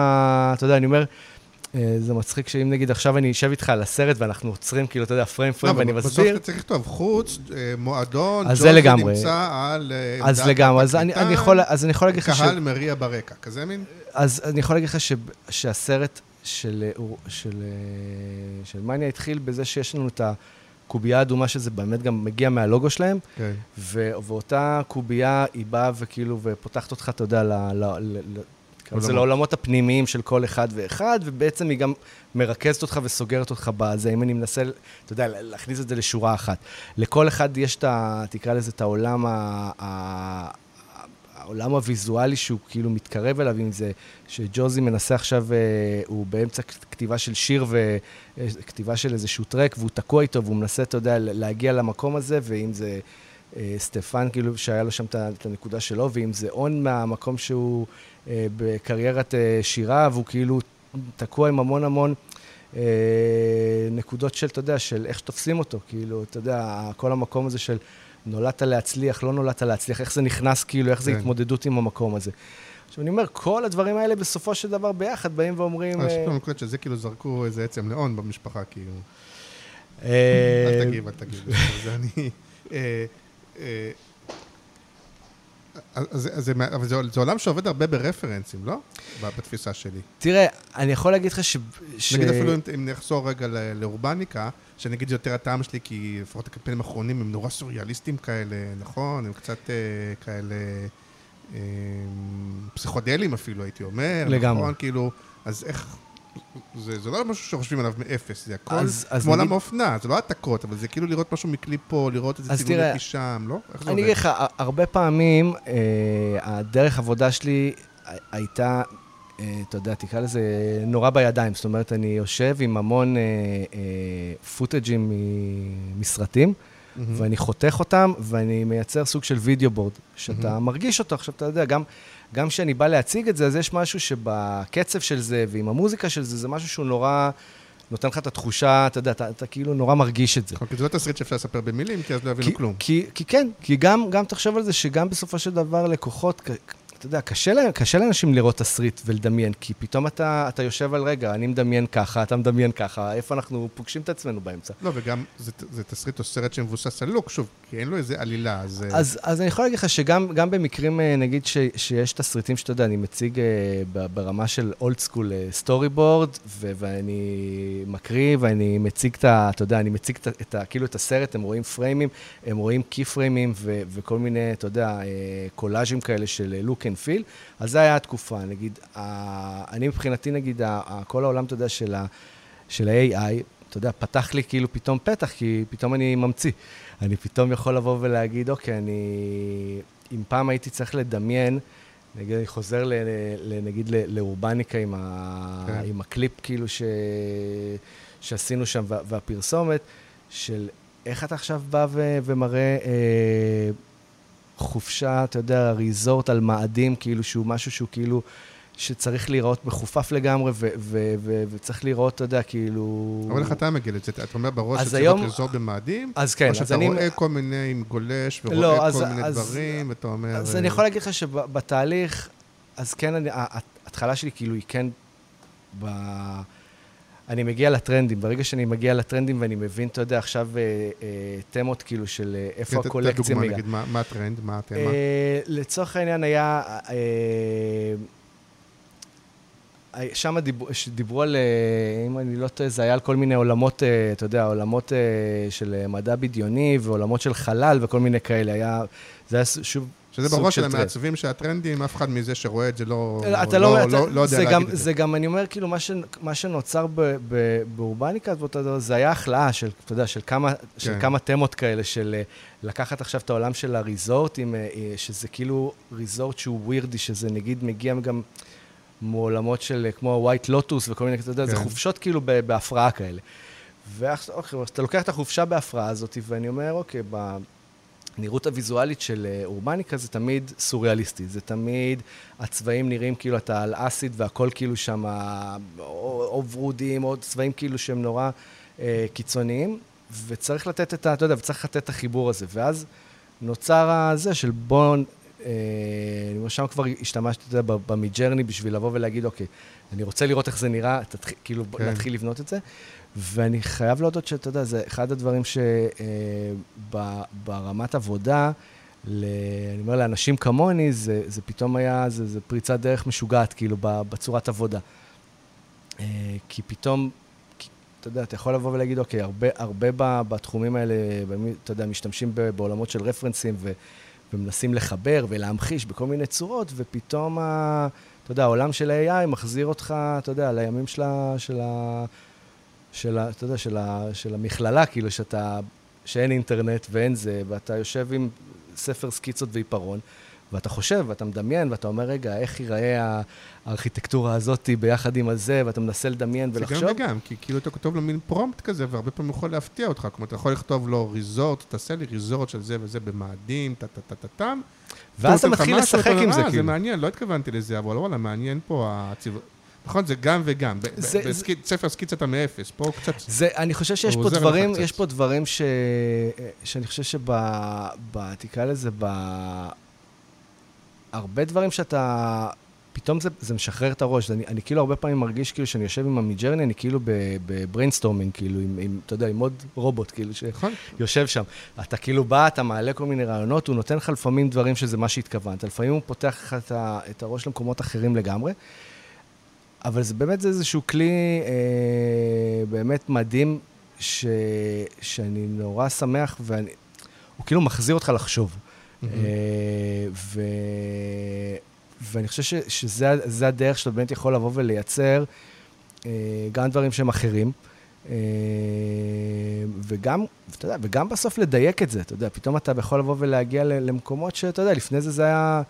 אתה יודע, אני אומר, אה, זה מצחיק שאם נגיד עכשיו אני אשב איתך על הסרט ואנחנו עוצרים, כאילו, אתה יודע, פריים פריים, ואני מסביר... בסוף אתה צריך לכתוב חוץ, אה, מועדון, ג'וזי נמצא על אה, אז לגמרי, אז אני יכול להגיד לך ש... קהל מריע ברקע, כזה מין? אז אני יכול להגיד לך שהסרט של, של, של מניה התחיל בזה שיש לנו את הקובייה האדומה, שזה באמת גם מגיע מהלוגו שלהם. כן. ו, ואותה קובייה, היא באה וכאילו, ופותחת אותך, אתה יודע, ל, ל, ל, זה לעולמות הפנימיים של כל אחד ואחד, ובעצם היא גם מרכזת אותך וסוגרת אותך בזה, אם אני מנסה, אתה יודע, להכניס את זה לשורה אחת. לכל אחד יש את ה... תקרא לזה את העולם ה... העולם הוויזואלי שהוא כאילו מתקרב אליו, אם זה שג'וזי מנסה עכשיו, אה, הוא באמצע כתיבה של שיר וכתיבה של איזשהו טרק, והוא תקוע איתו, והוא מנסה, אתה יודע, להגיע למקום הזה, ואם זה אה, סטפן, כאילו, שהיה לו שם את הנקודה שלו, ואם זה און מהמקום שהוא אה, בקריירת שירה, והוא כאילו תקוע עם המון המון... נקודות של, אתה יודע, של איך שתופסים אותו, כאילו, אתה יודע, כל המקום הזה של נולדת להצליח, לא נולדת להצליח, איך זה נכנס, כאילו, איך זה כן. התמודדות עם המקום הזה. עכשיו, אני אומר, כל הדברים האלה בסופו של דבר ביחד באים ואומרים... אני חושב במקום שזה כאילו זרקו איזה עצם לאון במשפחה, כאילו. אל תגיב, אל תגיב. זה אני... אז, אז, אבל זה, זה עולם שעובד הרבה ברפרנסים, לא? בתפיסה שלי. תראה, אני יכול להגיד לך ש... ש... נגיד אפילו אם, אם נחזור רגע לאורבניקה, שנגיד זה יותר הטעם שלי, כי לפחות הקמפיינים האחרונים הם נורא סוריאליסטים כאלה, נכון? הם קצת אה, כאלה אה, פסיכודליים אפילו, הייתי אומר. לגמרי. נכון? כאילו, אז איך... זה, זה לא משהו שחושבים עליו מאפס, זה הכל אז, אז כמו עולם נגיד... האופנה, זה לא העתקות, אבל זה כאילו לראות משהו מקליפ פה, לראות איזה צילום שם, לא? איך זה אני אגיד לך, הרבה פעמים אה, הדרך עבודה שלי הייתה, אה, אתה יודע, תקרא לזה נורא בידיים. זאת אומרת, אני יושב עם המון אה, אה, פוטג'ים מסרטים, mm-hmm. ואני חותך אותם, ואני מייצר סוג של וידאו בורד, שאתה mm-hmm. מרגיש אותו. עכשיו, אתה יודע, גם... גם כשאני בא להציג את זה, אז יש משהו שבקצב של זה ועם המוזיקה של זה, זה משהו שהוא נורא... נותן לך את התחושה, אתה יודע, אתה, אתה כאילו נורא מרגיש את זה. כי זה לא תסריט שאפשר לספר במילים, כי אז לא יבינו כלום. כי, כי כן, כי גם, גם תחשוב על זה שגם בסופו של דבר לקוחות, אתה יודע, קשה, קשה לאנשים לראות תסריט ולדמיין, כי פתאום אתה, אתה יושב על רגע, אני מדמיין ככה, אתה מדמיין ככה, איפה אנחנו פוגשים את עצמנו באמצע. לא, וגם זה, זה תסריט או סרט שמבוסס על look, שוב, כי אין לו איזה עלילה, אז... אז, אז אני יכול להגיד לך שגם במקרים, אה, נגיד, ש, שיש תסריטים שאתה יודע, אני מציג uh, ברמה של old school storyboard, ואני מקריא ואני מציג את ה... אתה יודע, אני מציג את, את, כאילו את הסרט, הם רואים frameים, הם רואים key frameים וכל מיני, אתה יודע, קולאז'ים כאלה של look and feel, אז זו הייתה התקופה. נגיד, אני מבחינתי, נגיד, כל העולם, אתה יודע, של ה-AI, אתה יודע, פתח לי כאילו פתאום פתח, כי פתאום אני ממציא. אני פתאום יכול לבוא ולהגיד, אוקיי, אני... אם פעם הייתי צריך לדמיין, נגיד, אני חוזר, ל, ל, נגיד, לאורבניקה עם, ה, כן. עם הקליפ, כאילו, ש, שעשינו שם, והפרסומת, של איך אתה עכשיו בא ו, ומראה... אה, חופשה, אתה יודע, ריזורט על מאדים, כאילו שהוא משהו שהוא כאילו, שצריך להיראות מחופף לגמרי, ו- ו- ו- וצריך להיראות, אתה יודע, כאילו... אבל איך אתה מגל את זה? אתה אומר בראש שצריך להיות ריזורט במאדים? אז כן, אז אני... או שאתה רואה כל מיני עם גולש, ורואה לא, אז, כל מיני אז, דברים, ואתה אומר... אז אני יכול להגיד לך שבתהליך, אז כן, אני, ההתחלה שלי כאילו היא כן ב... אני מגיע לטרנדים. ברגע שאני מגיע לטרנדים ואני מבין, אתה יודע, עכשיו אה, אה, תמות כאילו של אה, איפה כן, ת- תן הקולקציה דוגמה, מגיעה. נגיד, מה מה הטרנד, מה התמה? אה, לצורך העניין היה, אה, אה, שם דיברו, על, אה, אם אני לא טועה, זה היה על כל מיני עולמות, אתה יודע, עולמות של מדע בדיוני ועולמות של חלל וכל מיני כאלה. היה, זה היה שוב שזה בראש של. המעצבים של הטרנדים, אף אחד מזה שרואה את זה לא אתה לא- לא, לא- לא יודע זה גם, להגיד את זה. זה גם, אני אומר, כאילו, מה, ש, מה שנוצר ב, ב, באורבניקה, זה היה החלאה של, אתה יודע, של כמה, של כן. כמה תמות כאלה, של אה, לקחת עכשיו את העולם של הריזורטים, אה, אה, שזה כאילו ריזורט שהוא ווירדי, שזה נגיד מגיע גם מעולמות של, אה, כמו ווייט לוטוס וכל מיני, אתה יודע, זה כן. חופשות כאילו בהפרעה כאלה. ואז, אוקיי, אתה לוקח את החופשה בהפרעה הזאת, ואני אומר, אוקיי, ב... הנראות הוויזואלית של אה, אורבניקה זה תמיד סוריאליסטי, זה תמיד, הצבעים נראים כאילו אתה על אסיד והכל כאילו שם, או, או ורודים, או צבעים כאילו שהם נורא אה, קיצוניים, וצריך לתת את ה... אתה יודע, וצריך לתת את החיבור הזה. ואז נוצר הזה של בוא... אה, שם כבר השתמשתי, אתה יודע, ב- במידג'רני בשביל לבוא ולהגיד, אוקיי, אני רוצה לראות איך זה נראה, תתחיל, כאילו, כן. להתחיל לבנות את זה. ואני חייב להודות שאתה יודע, זה אחד הדברים שברמת עבודה, ל, אני אומר, לאנשים כמוני, זה, זה פתאום היה, זה, זה פריצת דרך משוגעת, כאילו, בצורת עבודה. אה, כי פתאום, כי, אתה יודע, אתה יכול לבוא ולהגיד, אוקיי, הרבה, הרבה בתחומים האלה, אתה יודע, משתמשים בעולמות של רפרנסים ו, ומנסים לחבר ולהמחיש בכל מיני צורות, ופתאום, ה, אתה יודע, העולם של ה-AI מחזיר אותך, אתה יודע, לימים של ה... של ה של ה... אתה יודע, של, ה, של המכללה, כאילו, שאתה... שאין אינטרנט ואין זה, ואתה יושב עם ספר סקיצות ועיפרון, ואתה חושב, ואתה מדמיין, ואתה אומר, רגע, איך ייראה הארכיטקטורה הזאת ביחד עם הזה, ואתה מנסה לדמיין זה ולחשוב. גם וגם, כי כאילו אתה כותב לו מין פרומפט כזה, והרבה פעמים הוא יכול להפתיע אותך. כלומר, אתה יכול לכתוב לו ריזורט, תעשה לי ריזורט של זה וזה במאדים, טה-טה-טה-טם. ואז אתה מתחיל לשחק עם זה, "אה, זה כאילו. מעניין, לא התכוונתי לזה, אבל וואלה, מעניין פה הציב... נכון, זה גם וגם. זה- בספר סקיצה אתה מאפס, פה קצת... זה, אני חושב שיש פה דברים. יש פה דברים ש... שאני חושב שב... תקרא לזה ב... הרבה דברים שאתה... פתאום זה, זה משחרר את הראש. אני, אני כאילו הרבה פעמים מרגיש כאילו שאני יושב עם ה Midjourney, אני כאילו ב brainstorming, כאילו, עם, עם, אתה יודע, עם עוד רובוט, כאילו, נכון? שיושב שם. אתה כאילו בא, אתה מעלה כל מיני רעיונות, הוא נותן לך לפעמים דברים שזה מה שהתכוונת. לפעמים הוא פותח לך את, את הראש למקומות אחרים לגמרי. אבל זה באמת זה איזשהו כלי אה, באמת מדהים, ש, שאני נורא שמח, ואני... הוא כאילו מחזיר אותך לחשוב. אה, ו... ואני חושב ש, שזה זה הדרך שאתה באמת יכול לבוא ולייצר אה, גם דברים שהם אחרים. אה, וגם, אתה יודע, וגם בסוף לדייק את זה, אתה יודע, פתאום אתה יכול לבוא ולהגיע למקומות שאתה יודע, לפני זה זה היה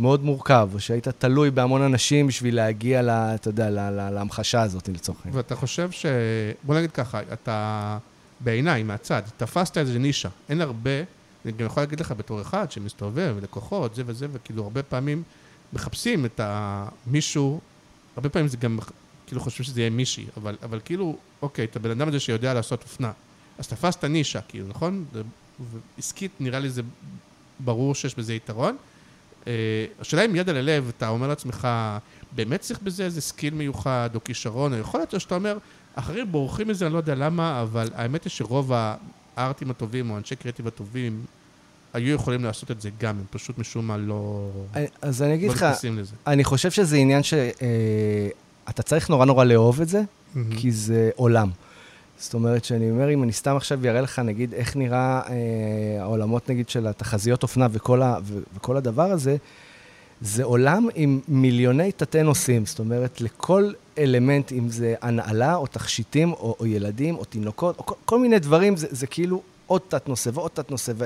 מאוד מורכב, שהיית תלוי בהמון אנשים בשביל להגיע, ל, אתה יודע, ל- ל- להמחשה הזאת, לצורך העניין. ואתה חושב ש... בוא נגיד ככה, אתה בעיניי, מהצד, תפסת איזה נישה. אין הרבה, אני גם יכול להגיד לך בתור אחד שמסתובב, לקוחות, זה וזה, וכאילו הרבה פעמים מחפשים את המישהו, הרבה פעמים זה גם, כאילו חושבים שזה יהיה מישהי, אבל, אבל כאילו, אוקיי, את הבן אדם הזה שיודע לעשות אופנה. אז תפסת נישה, כאילו, נכון? ועסקית, נראה לי זה ברור שיש בזה יתרון. אה, השאלה אם יד על הלב, אתה אומר לעצמך, באמת צריך בזה איזה skill מיוחד או כישרון, או יכול להיות שאתה אומר, אחרים בורחים מזה, אני לא יודע למה, אבל האמת היא שרוב הארטים הטובים או אנשי קריאטיב הטובים היו יכולים לעשות את זה גם, הם פשוט משום מה לא, אז אני אגיד לא לך. אני חושב שזה עניין שאתה צריך נורא נורא לאהוב את זה, כי זה עולם. זאת אומרת, שאני אומר, אם אני סתם עכשיו אראה לך, נגיד, איך נראה אה, העולמות, נגיד, של התחזיות אופנה וכל, ה, ו, וכל הדבר הזה, זה עולם עם מיליוני תתי נושאים. זאת אומרת, לכל אלמנט, אם זה הנעלה, או תכשיטים, או, או ילדים, או תינוקות, או כל, כל מיני דברים, זה, זה כאילו עוד תת-נושא ועוד תת-נושא. ו...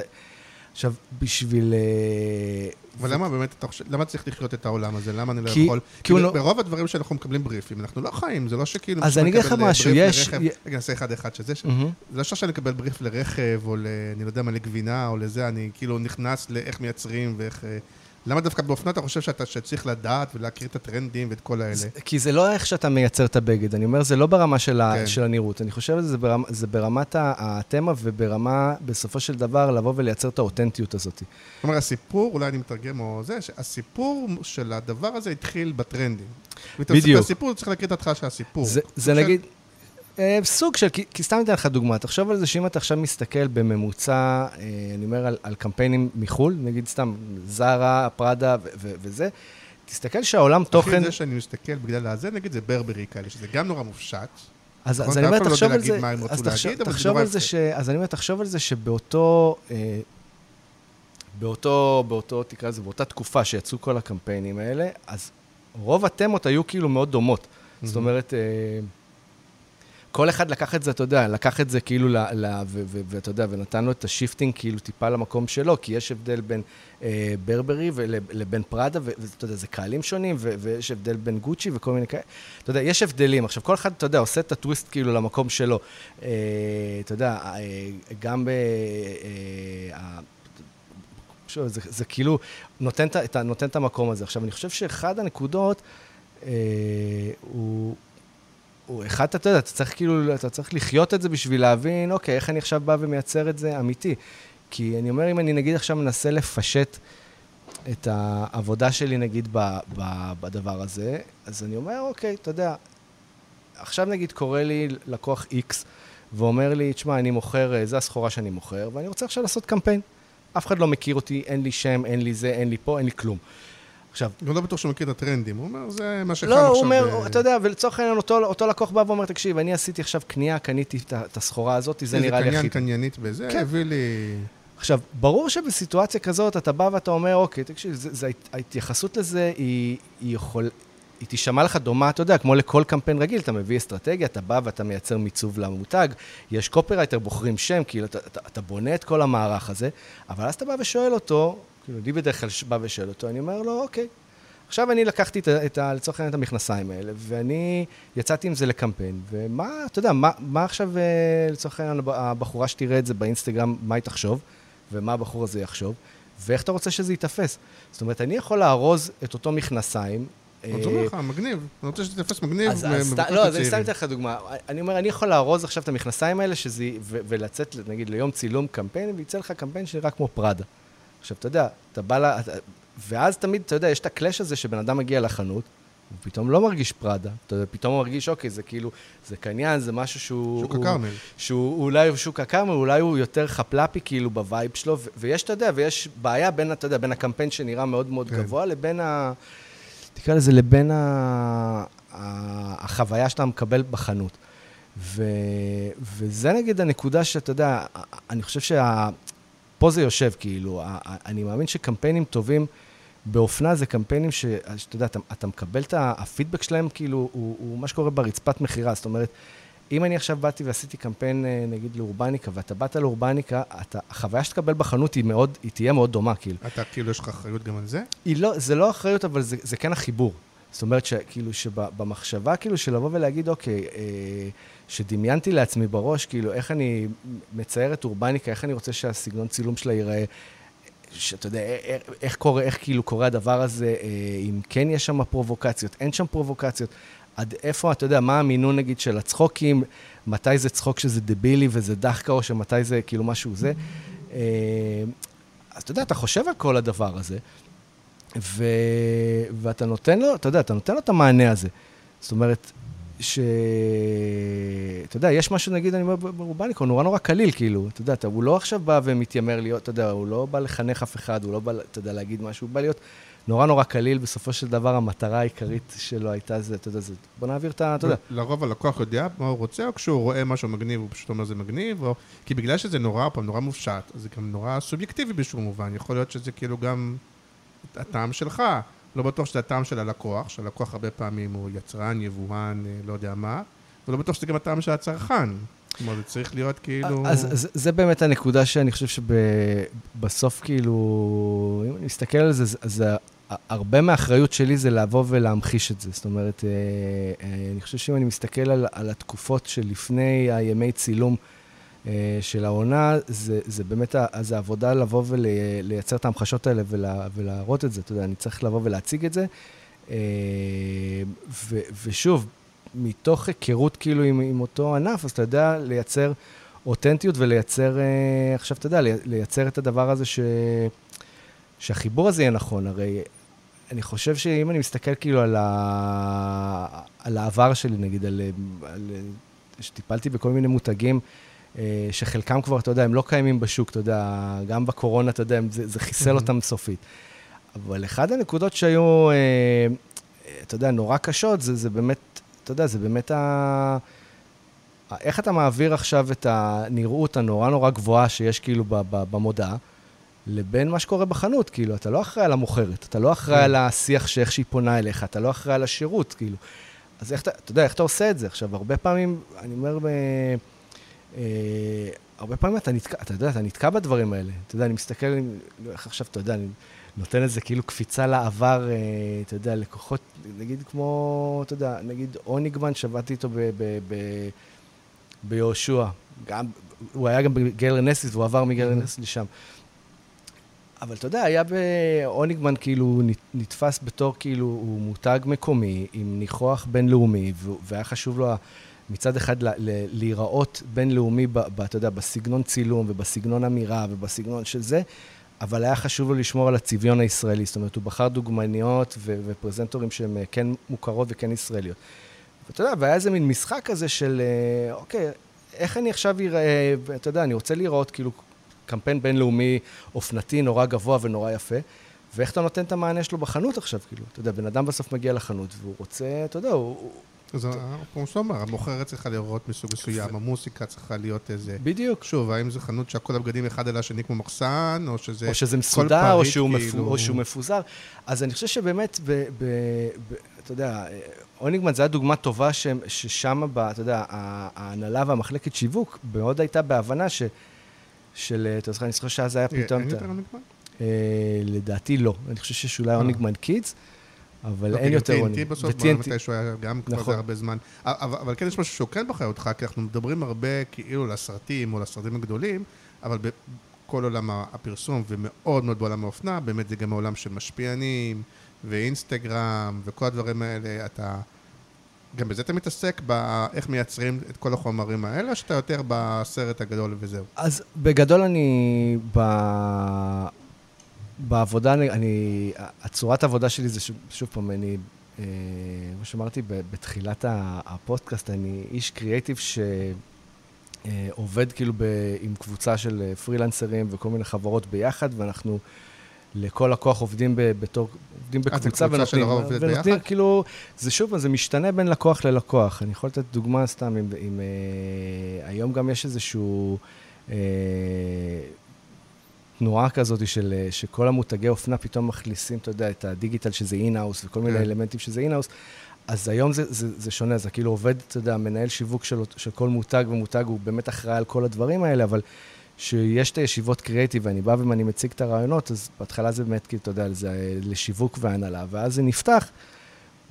עכשיו, בשביל... אה, אבל למה באמת אתה חושב, למה צריך לחיות את העולם הזה? למה אני לא יכול? כי הוא כאילו, לא- ברוב הדברים שאנחנו מקבלים בריפים, אנחנו לא חיים, זה לא שכאילו... אז אני אגיד לך אה, משהו, יש- רגע, נעשה אחד-אחד שזה... ש-. זה לא שאני מקבל בריף לרכב, או ל... אני לא יודע מה, לגבינה, או לזה, אני כאילו נכנס לאיך מייצרים ואיך... למה דווקא באופנה אתה חושב שאתה שצריך לדעת ולהכיר את הטרנדים ואת כל האלה? כי זה לא איך שאתה מייצר את הבגד, אני אומר, זה לא ברמה של, ה, כן. של הנראות. אני חושב שזה ברמה, זה ברמת התמה וברמה, בסופו של דבר, לבוא ולייצר את האותנטיות הזאת. זאת אומרת, הסיפור, אולי אני מתרגם או זה, שהסיפור של הדבר הזה התחיל בטרנדים. ואתה מספר בדיוק. סיפור, צריך להכיר את ההתחלה של הסיפור. זה, זה נגיד, סוג של, כי, כי סתם אתן לך דוגמה, תחשוב על זה שאם אתה עכשיו מסתכל בממוצע, אה, אני אומר על, על קמפיינים מחו"ל, נגיד סתם זרה, פראדה ו- ו- וזה, תסתכל שהעולם תוכן... אחי, זה שאני מסתכל בגלל הזה, נגיד זה ברברי כאלה, שזה גם נורא מופשט. אז, נכון? אז אני אומר, לא תחשוב על זה, אז תחשוב, להגיד, תחשוב על זה. ש... אז אני אומר, תחשוב על זה שבאותו, אה, באותו, באותו, תקרא לזה, באותה תקופה שיצאו כל הקמפיינים האלה, אז רוב התמות היו כאילו מאוד דומות. זאת אומרת, אה, כל אחד לקח את זה, אתה יודע, לקח את זה כאילו, ואתה יודע, ונתן לו את ה shifting כאילו טיפה למקום שלו, כי יש הבדל בין אה, ברברי לבין פראדה, ואתה יודע, זה קהלים שונים, ויש הבדל בין גוצ'י וכל מיני כאלה. אתה יודע, יש הבדלים. עכשיו, כל אחד, אתה יודע, עושה את הטוויסט כאילו למקום שלו. אה, אתה יודע, אה, גם ב... אה, ה- שוב, זה, זה כאילו נותן את, נותן את המקום הזה. עכשיו, אני חושב שאחד הנקודות אה, הוא... הוא אחד, אתה יודע, אתה צריך כאילו, אתה צריך לחיות את זה בשביל להבין, אוקיי, איך אני עכשיו בא ומייצר את זה אמיתי. כי אני אומר, אם אני נגיד עכשיו מנסה לפשט את העבודה שלי, נגיד, ב, ב, בדבר הזה, אז אני אומר, אוקיי, אתה יודע, עכשיו נגיד קורא לי לקוח X ואומר לי, תשמע, אני מוכר, אה, זו הסחורה שאני מוכר, ואני רוצה עכשיו לעשות קמפיין. אף אחד לא מכיר אותי, אין לי שם, אין לי זה, אין לי פה, אין לי כלום. עכשיו, גם לא בטוח שהוא מכיר את הטרנדים, הוא אומר, זה מה שחם לא, עכשיו. הוא אומר, אתה יודע, ולצורך העניין, אותו, לקוח בא ואומר, תקשיב, אני עשיתי עכשיו קנייה, קניתי את הסחורה הזאת, זה נראה לי איזה הכי קניין טוב. קניינית בזה, כן. הביא לי... עכשיו, ברור שבסיטואציה כזאת, אתה בא ואתה אומר, אוקיי, תקשיב, זה, זה, ההתייחסות לזה היא, היא יכול... היא תישמע לך דומה, אתה יודע, כמו לכל קמפיין רגיל, אתה מביא אסטרטגיה, אתה בא ואתה מייצר מיצוב למותג, יש קופרייטר, בוחרים שם, כאילו, אתה, אתה, אתה בונה את כל המערך הזה, אבל אז אתה בא ושואל אותו, כאילו, אני בדרך כלל בא ושואל אותו, אני אומר לו, אוקיי, עכשיו אני לקחתי את, את, ה- לצורך העניין את המכנסיים האלה, ואני יצאתי עם זה לקמפיין, ומה, אתה יודע, מה, מה עכשיו, אה, לצורך העניין, הב- הבחורה שתראה את זה באינסטגרם, מה היא תחשוב, ומה הבחור הזה יחשוב, ואיך אתה רוצה שזה ייתפס. זאת אומרת, אני יכול לארוז את אותו מכנסיים. אני אומר לך, מגניב. אני רוצה שתתפס מגניב. אז, אז לא, אז אני. סתם אתן לך דוגמה. אני אומר, אני יכול לארוז עכשיו את המכנסיים האלה שזה, ולצאת, נגיד, ליום צילום קמפיין, ויצא לך קמפיין שנראה כמו פראדה. עכשיו, אתה יודע, אתה בא ל... אתה- ואז תמיד, אתה יודע, יש את ה clash הזה שבן אדם מגיע לחנות, הוא פתאום לא מרגיש פראדה. אתה יודע, פתאום הוא מרגיש, אוקיי, זה כאילו, זה קניין, זה משהו שהוא... שוק הכרמל. שהוא אולי הוא שוק הכרמל, אולי הוא יותר חפלפי כאילו ב vibe שלו, ו- ויש, אתה יודע, ויש בעיה בין, אתה יודע, בין הקמפיין שנראה מאוד מאוד כן. גבוה, לבין ה... תקרא לזה, לבין ה... ה... החוויה שאתה מקבל בחנות. ו... וזה נגיד הנקודה שאתה יודע, אני חושב שה... פה זה יושב, כאילו, אני מאמין שקמפיינים טובים באופנה זה קמפיינים ש- שאתה יודע, אתה, אתה מקבל את הפידבק שלהם, כאילו, הוא, הוא מה שקורה ברצפת מכירה. זאת אומרת, אם אני עכשיו באתי ועשיתי קמפיין, אה, נגיד, לאורבניקה, ואתה באת לאורבניקה, אתה, החוויה שתקבל בחנות היא מאוד, היא תהיה מאוד דומה, כאילו. אתה כאילו, יש לך אחריות גם על זה? היא לא, זה לא אחריות, אבל זה, זה כן החיבור. זאת אומרת, שכאילו, שבמחשבה, כאילו, של לבוא ולהגיד, אוקיי, אה, שדמיינתי לעצמי בראש, כאילו, איך אני מצייר את אורבניקה, איך אני רוצה שהסגנון צילום שלה ייראה, שאתה יודע, איך, איך קורה, איך כאילו קורה הדבר הזה, אה, אם כן יש שם פרובוקציות, אין שם פרובוקציות, עד איפה, אתה יודע, מה המינון, נגיד, של הצחוקים, מתי זה צחוק שזה דבילי וזה דחקה, או שמתי זה כאילו משהו זה. אה, אז אתה יודע, אתה חושב על כל הדבר הזה, ו... ואתה נותן לו, אתה יודע, אתה נותן לו את המענה הזה. זאת אומרת, ש... אתה יודע, יש משהו, נגיד, אני אומר, ברובניקה, הוא נורא נורא קליל, כאילו, אתה יודע, אתה, הוא לא עכשיו בא ומתיימר להיות, אתה יודע, הוא לא בא לחנך אף אחד, הוא לא בא, אתה יודע, להגיד משהו, הוא בא להיות נורא נורא קליל, בסופו של דבר המטרה העיקרית שלו הייתה זה, אתה יודע, זה, בוא נעביר את ה... אתה יודע. לרוב הלקוח יודע מה הוא רוצה, או כשהוא רואה משהו מגניב, הוא פשוט אומר זה מגניב, או... כי בגלל שזה נורא, פעם נורא מופשט, זה גם נורא סובייקטיבי באיזשהו מובן. יכול להיות שזה כאילו גם הטעם שלך. לא בטוח שזה הטעם של הלקוח, שהלקוח הרבה פעמים הוא יצרן, יבואן, אה, לא יודע מה, ולא בטוח שזה גם הטעם של הצרכן. כלומר, זה צריך להיות כאילו... אז, אז זה באמת הנקודה שאני חושב שבסוף, כאילו, אם אני מסתכל על זה, אז- הרבה מהאחריות שלי זה לבוא ולהמחיש את זה. זאת אומרת, אה, אה, אני חושב שאם אני מסתכל על, על התקופות שלפני הימי צילום של העונה, זה, זה באמת, ה- אז העבודה לבוא ולייצר את ההמחשות האלה ולה, ולהראות את זה. אתה יודע, אני צריך לבוא ולהציג את זה. אה, ו, ושוב, מתוך היכרות כאילו עם, עם אותו ענף, אז אתה יודע לייצר אותנטיות ולייצר, אה, עכשיו אתה יודע, לי- לייצר את הדבר הזה ש, שהחיבור הזה יהיה נכון. הרי אני חושב שאם אני מסתכל כאילו על, ה, על העבר שלי, נגיד, על, על שטיפלתי בכל מיני מותגים, אה, שחלקם כבר, אתה יודע, הם לא קיימים בשוק, אתה יודע, גם בקורונה, אתה יודע, זה, זה חיסל אותם סופית. אבל אחת הנקודות שהיו, אה, אתה יודע, נורא קשות, זה, זה באמת, אתה יודע, זה באמת ה... איך אתה מעביר עכשיו את הנראות הנורא נורא גבוהה שיש כאילו במודעה, לבין מה שקורה בחנות, כאילו, אתה לא אחראי על המוכרת, אתה לא אחראי כן. על השיח שאיך שהיא פונה אליך, אתה לא אחראי על השירות, כאילו. אז איך אתה, אתה יודע, איך אתה עושה את זה? עכשיו, הרבה פעמים, אני אומר, אה, הרבה פעמים אתה נתקע, אתה יודע, אתה נתקע בדברים האלה. אתה יודע, אני מסתכל, איך עכשיו, אתה יודע, אני נותן איזה כאילו קפיצה לעבר, אה, אתה יודע, לקוחות, נגיד כמו, אתה יודע, נגיד אוניגמן, שבעתי איתו ב... ב, ב ביהושע. גם, הוא היה גם בגלר נסית, והוא עבר מגלר נסית לשם. אבל אתה יודע, היה באוניגמן כאילו נתפס בתור כאילו, הוא מותג מקומי עם ניחוח בינלאומי, והיה חשוב לו מצד אחד להיראות בינלאומי, אתה יודע, בסגנון צילום ובסגנון אמירה ובסגנון של זה, אבל היה חשוב לו לשמור על הצביון הישראלי. זאת אומרת, הוא בחר דוגמניות ופרזנטורים שהן כן מוכרות וכן ישראליות. ואתה יודע, והיה איזה מין משחק כזה של, אה, אוקיי, איך אני עכשיו אראה, אתה יודע, אני רוצה לראות כאילו קמפיין בינלאומי אופנתי נורא גבוה ונורא יפה, ואיך אתה נותן את המענה שלו בחנות עכשיו, כאילו. אתה יודע, בן אדם בסוף מגיע לחנות והוא רוצה, אתה יודע, הוא... אז כמו שאתה אומר, המוכרת צריכה לראות מסוג מסוים, המוסיקה צריכה להיות איזה... בדיוק. שוב, האם זו חנות שהכל הבגדים אחד על השני כמו מחסן, או שזה... או שזה מסודר, או שהוא, כאילו... או שהוא מפוזר. אז אני חושב שבאמת, אתה יודע, אוניגמן זה היה דוגמה טובה ששם, אתה יודע, ההנהלה והמחלקת שיווק מאוד הייתה בהבנה ש... של, אתה זוכר, אני זוכר שאז היה פתאום... אין יותר אוניגמן? אה, לדעתי לא. אני חושב שיש אולי אוניגמן קידס. אבל אין יותר עונים. בסוף, ו-TNT שהוא היה גם כבר נכון. הרבה זמן. אבל כן יש משהו שהוא כן בחר אותך, כי אנחנו מדברים הרבה כאילו לסרטים או לסרטים הגדולים, אבל בכל עולם הפרסום ומאוד מאוד בעולם האופנה, באמת זה גם העולם של משפיענים ואינסטגרם וכל הדברים האלה, אתה... גם בזה אתה מתעסק, באיך מייצרים את כל החומרים האלה, או שאתה יותר בסרט הגדול וזהו? אז בגדול אני, ב... בעבודה, אני, אני, הצורת העבודה שלי זה, שוב, שוב פעם, אני, אה, כמו שאמרתי בתחילת הפודקאסט, אני איש קריאייטיב שעובד כאילו ב, עם קבוצה של פרילנסרים וכל מיני חברות ביחד, ואנחנו לכל לקוח עובדים ב, בתור, עובדים בקבוצה ונותנים... ביחד? כאילו, זה שוב, זה משתנה בין לקוח ללקוח. אני יכול לתת דוגמה סתם, אם, אם אה, היום גם יש איזשהו... אה, תנועה כזאת של, אה, שכל המותגי אופנה פתאום מכניסים, אתה יודע, את הדיגיטל שזה in-house וכל מיני כן. אלמנטים שזה in-house, אז היום זה, זה, זה שונה, זה כאילו עובד, אתה יודע, מנהל שיווק של, של כל מותג ומותג, הוא באמת אחראי על כל הדברים האלה, אבל שיש את הישיבות קריאיטיב, ואני בא ואני מציג את הרעיונות, אז בהתחלה זה באמת, כאילו, אתה יודע, זה אה, לשיווק והנהלה, ואז זה נפתח,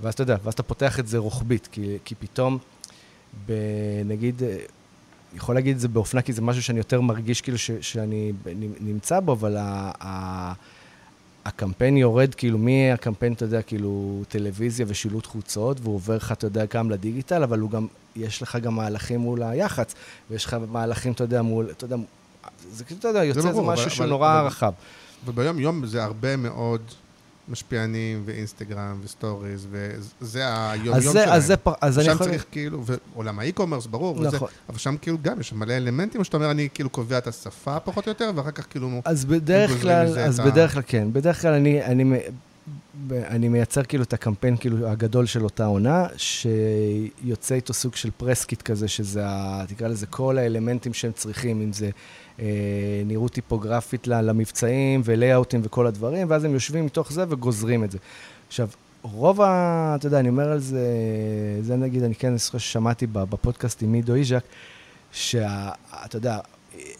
ואז אתה יודע, ואז אתה פותח את זה רוחבית, כי, כי פתאום, נגיד, אה, יכול להגיד את זה באופנה, כי זה משהו שאני יותר מרגיש כאילו ש, שאני נמצא בו, אבל ה, ה, הקמפיין יורד, כאילו, מהקמפיין, אתה יודע, כאילו, טלוויזיה ושילוט חוצות, והוא עובר לך, אתה יודע, גם לדיגיטל, אבל הוא גם, יש לך גם מהלכים מול היח"צ, ויש לך מהלכים, אתה יודע, מול, אתה יודע, זה כאילו, אתה יודע, יוצא איזה משהו שהוא נורא אבל, רחב. וביום יום זה הרבה מאוד משפיענים ואינסטגרם וסטוריז, וזה היום-יום שלהם. אז זה פר... אז אני יכול... שם צריך כאילו, ועולם ה e-commerce, ברור, נכון. וזה, אבל שם כאילו גם יש מלא אלמנטים, שאתה אומר, אני כאילו קובע את השפה פחות או יותר, ואחר כך כאילו... אז בדרך כלל, אז בדרך כלל כן. בדרך כלל אני, אני, אני מייצר כאילו את הקמפיין כאילו הגדול של אותה עונה, שיוצא איתו סוג של press kit כזה, שזה, ה, תקרא לזה, כל האלמנטים שהם צריכים, אם זה אה, נראות טיפוגרפית למבצעים ולייאאוטים וכל הדברים, ואז הם יושבים מתוך זה וגוזרים את זה. עכשיו, רוב ה... אתה יודע, אני אומר על זה, זה נגיד, אני כן זוכר ששמעתי בפודקאסט עם מידו איז'ק, שאתה יודע,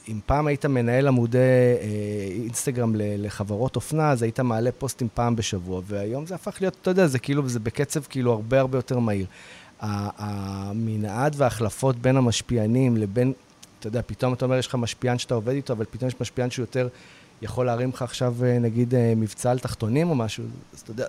אם פעם היית מנהל עמודי אה, אינסטגרם לחברות אופנה, אז היית מעלה פוסטים פעם בשבוע, והיום זה הפך להיות, אתה יודע, זה כאילו, זה בקצב כאילו הרבה הרבה יותר מהיר. המנעד וההחלפות בין המשפיענים לבין אתה יודע, פתאום אתה אומר, יש לך משפיען שאתה עובד איתו, אבל פתאום יש משפיען שהוא יותר יכול להרים לך עכשיו, אה, נגיד, אה, מבצע על תחתונים או משהו, אז אתה יודע,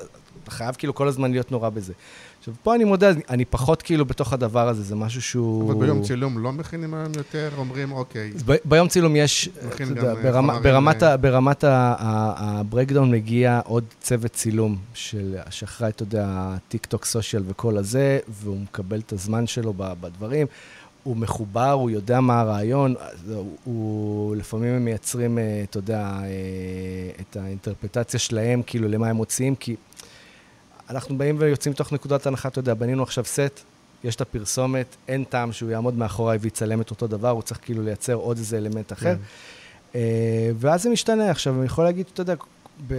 חייב כאילו כל הזמן להיות נורא בזה. עכשיו, פה אני מודה, אני פחות כאילו בתוך הדבר הזה, זה משהו שהוא... אבל ביום צילום לא מכינים היום יותר, אומרים, אוקיי. ב- ביום צילום יש, אתה יודע, אה, ברמה, ברמת, ה, ברמת ה breakdown מגיע עוד צוות צילום של, שאחראי, אתה יודע, טיק טוק social וכל הזה, והוא מקבל את הזמן שלו בדברים. הוא מחובר, הוא יודע מה הרעיון, הוא, הוא לפעמים הם מייצרים, אה, אתה יודע, אה, את האינטרפטציה שלהם, כאילו, למה הם מוציאים, כי אנחנו באים ויוצאים מתוך נקודת הנחה, אתה יודע, בנינו עכשיו סט, יש את הפרסומת, אין טעם שהוא יעמוד מאחוריי ויצלם את אותו דבר, הוא צריך כאילו לייצר עוד איזה אלמנט אחר. Mm. ואז זה משתנה. עכשיו, אני יכול להגיד, אתה יודע, ב...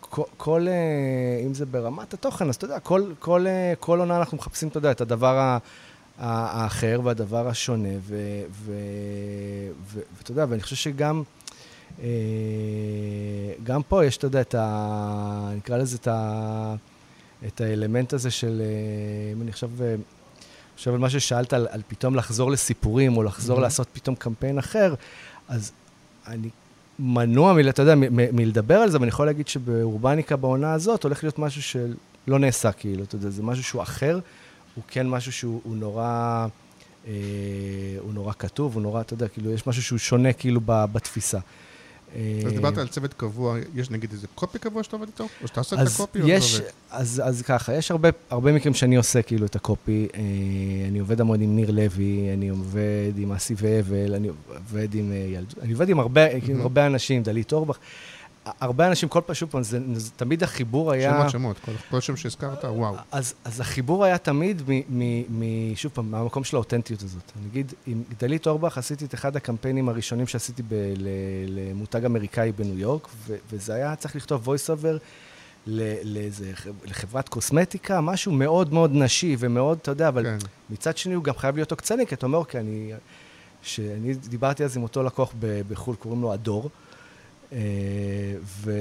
כל, כל, אם זה ברמת התוכן, אז אתה יודע, כל, כל, כל עונה אנחנו מחפשים, אתה יודע, את הדבר האחר והדבר השונה, ואתה יודע, ואני חושב שגם... גם פה יש, אתה יודע, את ה... נקרא לזה את, ה, את האלמנט הזה של... אם אני עכשיו חושב על מה ששאלת, על, על פתאום לחזור לסיפורים, או לחזור mm-hmm. לעשות פתאום קמפיין אחר, אז אני מנוע, מ, אתה יודע, מ, מ, מלדבר על זה, ואני יכול להגיד שבאורבניקה בעונה הזאת הולך להיות משהו שלא נעשה, כאילו, אתה יודע, זה משהו שהוא אחר, הוא כן משהו שהוא נורא, אה, הוא נורא כתוב, הוא נורא, אתה יודע, כאילו, יש משהו שהוא שונה, כאילו, בתפיסה. אז דיברת על צוות קבוע, יש נגיד איזה קופי קבוע שאתה עובד איתו? או שאתה עושה את הקופי יש? אז, אז ככה, יש הרבה, הרבה מקרים שאני עושה כאילו את הקופי. אה, אני עובד המון עם ניר לוי, אני עובד עם אסי והבל, אני עובד עם אה, ילד, אני עובד עם הרבה, mm-hmm. הרבה אנשים, דלית אורבך. הרבה אנשים, כל פעם, שוב פעם, זה, זה, תמיד החיבור היה... שמות, שמות, כל, כל שם שהזכרת, וואו. אז, אז החיבור היה תמיד, מ, מ, מ, שוב פעם, מהמקום של האותנטיות הזאת. אני אגיד, עם דלית אורבך עשיתי את אחד הקמפיינים הראשונים שעשיתי ב, ל, למותג אמריקאי בניו יורק, ו, וזה היה צריך לכתוב voice over לאיזה, לחברת קוסמטיקה, משהו מאוד מאוד נשי ומאוד, אתה יודע, אבל כן. מצד שני הוא גם חייב להיות עוקצני, כי אתה אומר, אוקיי, אני... שאני דיברתי אז עם אותו לקוח בחו"ל, קוראים לו הדור. אה, ו...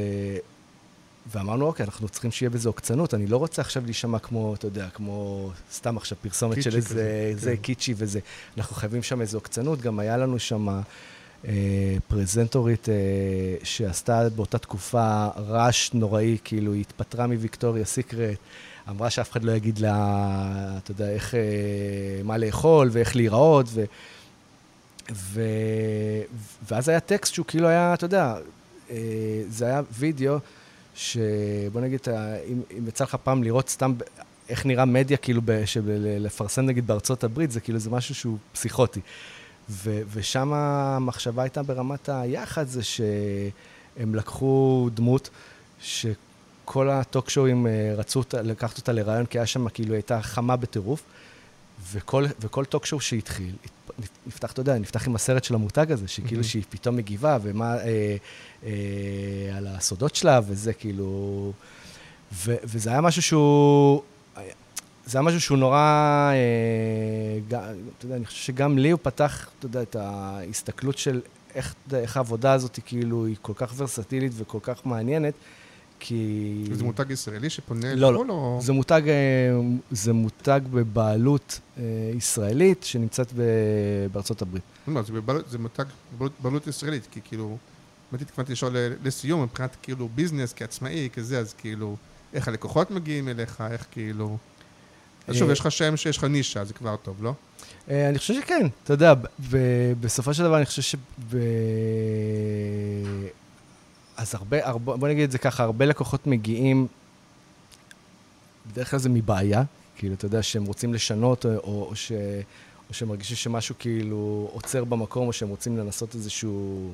ואמרנו, אוקיי, אנחנו צריכים שיהיה בזה עוקצנות, אני לא רוצה עכשיו להישמע כמו, אתה יודע, כמו סתם עכשיו פרסומת של איזה, כזה, זה כן. קיצ'י וזה. אנחנו חייבים שם איזו עוקצנות, גם היה לנו שם אה, פרזנטורית אה, שעשתה באותה תקופה רעש נוראי, כאילו היא התפטרה מוויקטוריה סיקרט, אמרה שאף אחד לא יגיד לה, אתה יודע, איך, אה, מה לאכול ואיך להיראות, ו... ו... ואז היה טקסט שהוא כאילו היה, אתה יודע, זה היה וידאו, שבוא נגיד, אם, אם יצא לך פעם לראות סתם איך נראה מדיה, כאילו, לפרסם נגיד בארצות הברית, זה כאילו, זה משהו שהוא פסיכוטי. ו, ושם המחשבה הייתה ברמת היחד, זה שהם לקחו דמות שכל הטוק-שואים אה, רצו לקחת אותה לרעיון, כי היה שם, כאילו, הייתה חמה בטירוף. וכל, וכל טוק-שואו שהתחיל, נפתח, אתה יודע, נפתח עם הסרט של המותג הזה, שכאילו mm-hmm. שהיא פתאום מגיבה, ומה, אה, אה, על הסודות שלה, וזה כאילו... ו, וזה היה משהו שהוא... זה היה משהו שהוא נורא... אה, גם, אתה יודע, אני חושב שגם לי הוא פתח, אתה יודע, את ההסתכלות של איך, איך העבודה הזאת כאילו, היא כל כך ורסטילית וכל כך מעניינת. כי... זה מותג ישראלי שפונה לא, לחו"ל לא. או... זה מותג, אה, זה מותג בבעלות אה, ישראלית שנמצאת בארצות הברית. לא, זה, בבעלות, זה מותג בבעלות ישראלית, כי כאילו, באמת התכוונתי לשאול לסיום, מבחינת כאילו ביזנס כעצמאי, כזה, אז כאילו, איך הלקוחות מגיעים אליך, איך כאילו... אז שוב, אה, יש לך שם שיש לך נישה, זה כבר טוב, לא? אני חושב שכן, אתה יודע, בסופו של דבר אני חושב שב... אז הרבה, הרבה, בוא נגיד את זה ככה, הרבה לקוחות מגיעים, בדרך כלל זה מבעיה, כאילו, אתה יודע, שהם רוצים לשנות, או, או, ש, או שהם מרגישים שמשהו כאילו עוצר במקום, או שהם רוצים לנסות איזשהו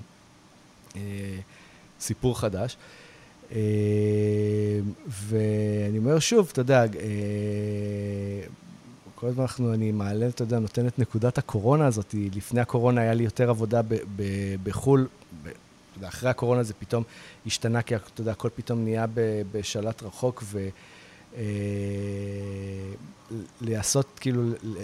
אה, סיפור חדש. אה, ואני אומר שוב, אתה יודע, אה, כל הזמן אנחנו, אני מעלה, אתה יודע, נותן את נקודת הקורונה הזאת. לפני הקורונה היה לי יותר עבודה ב, ב, בחו"ל, יודע, אחרי הקורונה זה פתאום השתנה, כי אתה יודע, הכל פתאום נהיה בשלט רחוק, ו... אה, לעשות, כאילו,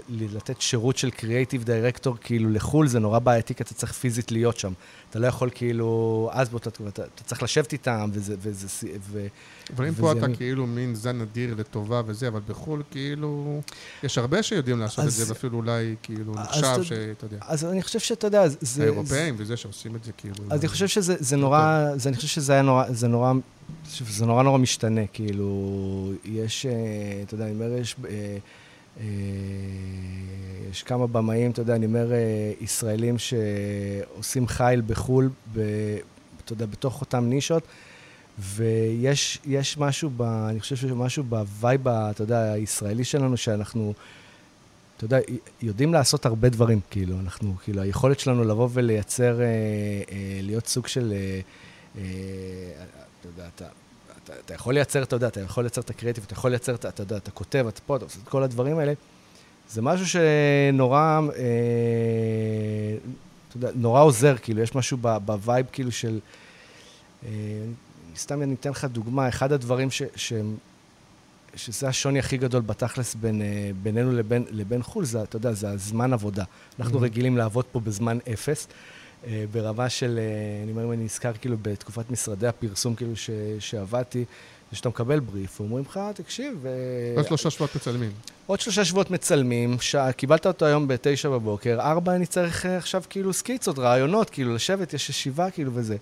לתת שירות של קריאייטיב דירקטור, כאילו, לחו"ל, זה נורא בעייתי, כי אתה צריך פיזית להיות שם. אתה לא יכול, כאילו, אז באותה תקופה, אתה, אתה צריך לשבת איתם, וזה... וזה ו, אבל אם פה אתה אני... כאילו מין זן אדיר לטובה וזה, אבל בחו"ל, כאילו, יש הרבה שיודעים לעשות אז, את זה, ואפילו אולי, כאילו, נחשב שאתה יודע. אז אני חושב שאתה יודע, זה... האירופאים וזה שעושים את זה, כאילו... אז אני חושב שזה נורא, זה, אני חושב שזה היה נורא, זה נורא... זה נורא נורא משתנה, כאילו, יש, אה, אתה יודע, אני אומר, יש, אה, אה, יש כמה במאים, אתה יודע, אני אומר, ישראלים שעושים חייל בחו"ל, אתה יודע, בתוך אותם נישות, ויש משהו, ב, אני חושב שמשהו ב vibe, אתה יודע, הישראלי שלנו, שאנחנו, אתה יודע, יודעים לעשות הרבה דברים, כאילו, אנחנו, כאילו, היכולת שלנו לבוא ולייצר, אה, אה, להיות סוג של, אה, אה, אתה יודע, אתה, אתה, אתה יכול לייצר, אתה יודע, אתה יכול לייצר את הקריאטיב, אתה יכול לייצר, אתה, אתה יודע, אתה כותב, אתה פה, אתה עושה את כל הדברים האלה. זה משהו שנורא, אה, אתה יודע, נורא עוזר, כאילו, יש משהו ב vibe, כאילו, של... אה, סתם אני אתן לך דוגמה, אחד הדברים ש, שהם שזה השוני הכי גדול בתכלס בין, אה, בינינו לבין, לבין חו"ל, זה, אתה יודע, זה הזמן עבודה. אנחנו mm-hmm. רגילים לעבוד פה בזמן אפס, ברמה של, אה, אני אומר, אם אני נזכר כאילו בתקופת משרדי הפרסום כאילו ש, שעבדתי, זה שאתה מקבל בריף, ואומרים לך, תקשיב... עוד שלושה שבועות מצלמים. עוד שלושה שבועות מצלמים, שעה, קיבלת אותו היום בתשע בבוקר, ארבע אני צריך עכשיו כאילו סקיצות, רעיונות, כאילו לשבת, יש ישיבה כאילו וזה.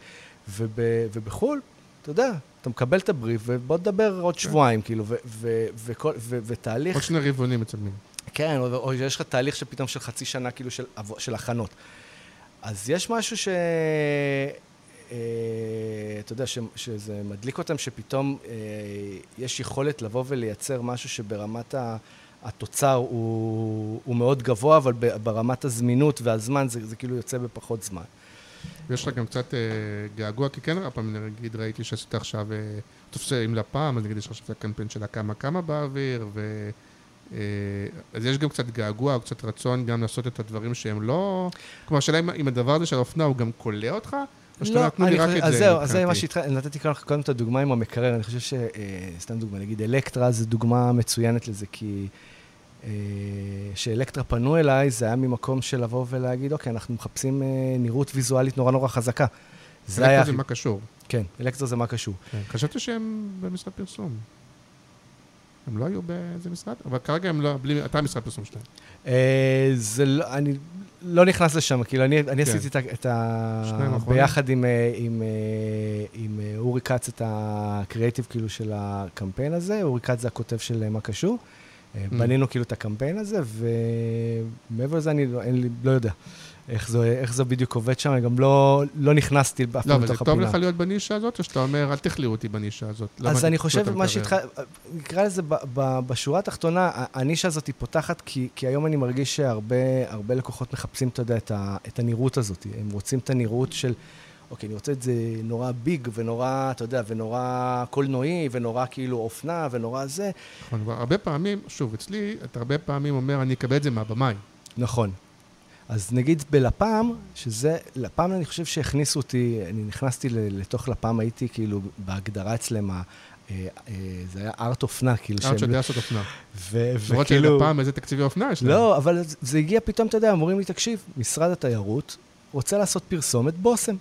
וב, ובחו"ל, אתה יודע, אתה מקבל את הבריף, ובוא נדבר עוד כן. שבועיים, כאילו, ותהליך... עוד שני רבעונים מצלמים. כן, או שיש לך תהליך שפתאום של חצי שנה, כאילו, של, של הכנות. אז יש משהו ש... אה, אתה יודע, ש, שזה מדליק אותם, שפתאום אה, יש יכולת לבוא ולייצר משהו שברמת ה... התוצר הוא, הוא מאוד גבוה, אבל ברמת הזמינות והזמן זה, זה כאילו יוצא בפחות זמן. ויש לך גם קצת אה, געגוע, כי כן, הפעם נגיד ראיתי שעשית עכשיו, אה, תופסה עם לפ"ם, אז נגיד יש עכשיו את הקמפיין של הכמה כמה באוויר, ו... אה, אז יש גם קצת געגוע, או קצת רצון גם לעשות את הדברים שהם לא... כלומר, השאלה אם, אם הדבר הזה של האופנה הוא גם כולא אותך, או שאתה לא, נתנו לי רק את זה. אז זהו, אז זה מה שהתחלתי, נתתי לך קודם את הדוגמה עם המקרר, אני חושב ש... סתם דוגמה, נגיד אלקטרה זה דוגמה מצוינת לזה, כי... שאלקטרה פנו אליי, זה היה ממקום של לבוא ולהגיד, אוקיי, אנחנו מחפשים אה, נראות ויזואלית נורא נורא חזקה. זה אלקטרה זה מה קשור. כן, אלקטרה זה מה קשור. כן, חשבתי שהם במשרד פרסום. הם לא היו באיזה משרד? אבל כרגע הם לא, בלי, אתה משרד פרסום שלהם. אה, זה לא, אני לא נכנס לשם, כאילו, אני, אני כן. עשיתי את ה... ביחד עם, אה, עם, עם אורי כץ את הקריאיטיב, כאילו, של הקמפיין הזה. אורי כץ זה הכותב של מה קשור. Mm. בנינו כאילו את הקמפיין הזה, ומעבר לזה אני לא, לי, לא יודע איך זה, איך זה בדיוק עובד שם, גם לא, לא נכנסתי אף פעם לתוך הפינה. לא, אבל זה טוב לך להיות בנישה הזאת, או שאתה אומר, אל תכליאו אותי בנישה הזאת? אז אני חושב, מה שהתחל... נקרא לזה, ב, ב, בשורה התחתונה, הנישה הזאת היא פותחת, כי, כי היום אני מרגיש שהרבה לקוחות מחפשים, אתה יודע, את, ה, את הנראות הזאת. הם רוצים את הנראות של... אוקיי, אני רוצה את זה נורא ביג ונורא, אתה יודע, ונורא קולנועי, ונורא כאילו אופנה, ונורא זה. נכון, הרבה פעמים, שוב, אצלי, אתה הרבה פעמים אומר, אני אקבל את זה מהבמאי. נכון. אז נגיד בלפ"ם, שזה, לפ"ם אני חושב שהכניסו אותי, אני נכנסתי לתוך לפ"ם, הייתי כאילו בהגדרה אצלם, אה, אה, זה היה ארט אופנה, כאילו ארט שיודע לעשות אופנה. למרות שלפ"ם איזה תקציבי אופנה יש להם. לא, אבל זה הגיע פתאום, אתה יודע, אומרים לי, תקשיב, משרד התיירות רוצה לעשות פרסומת בושם.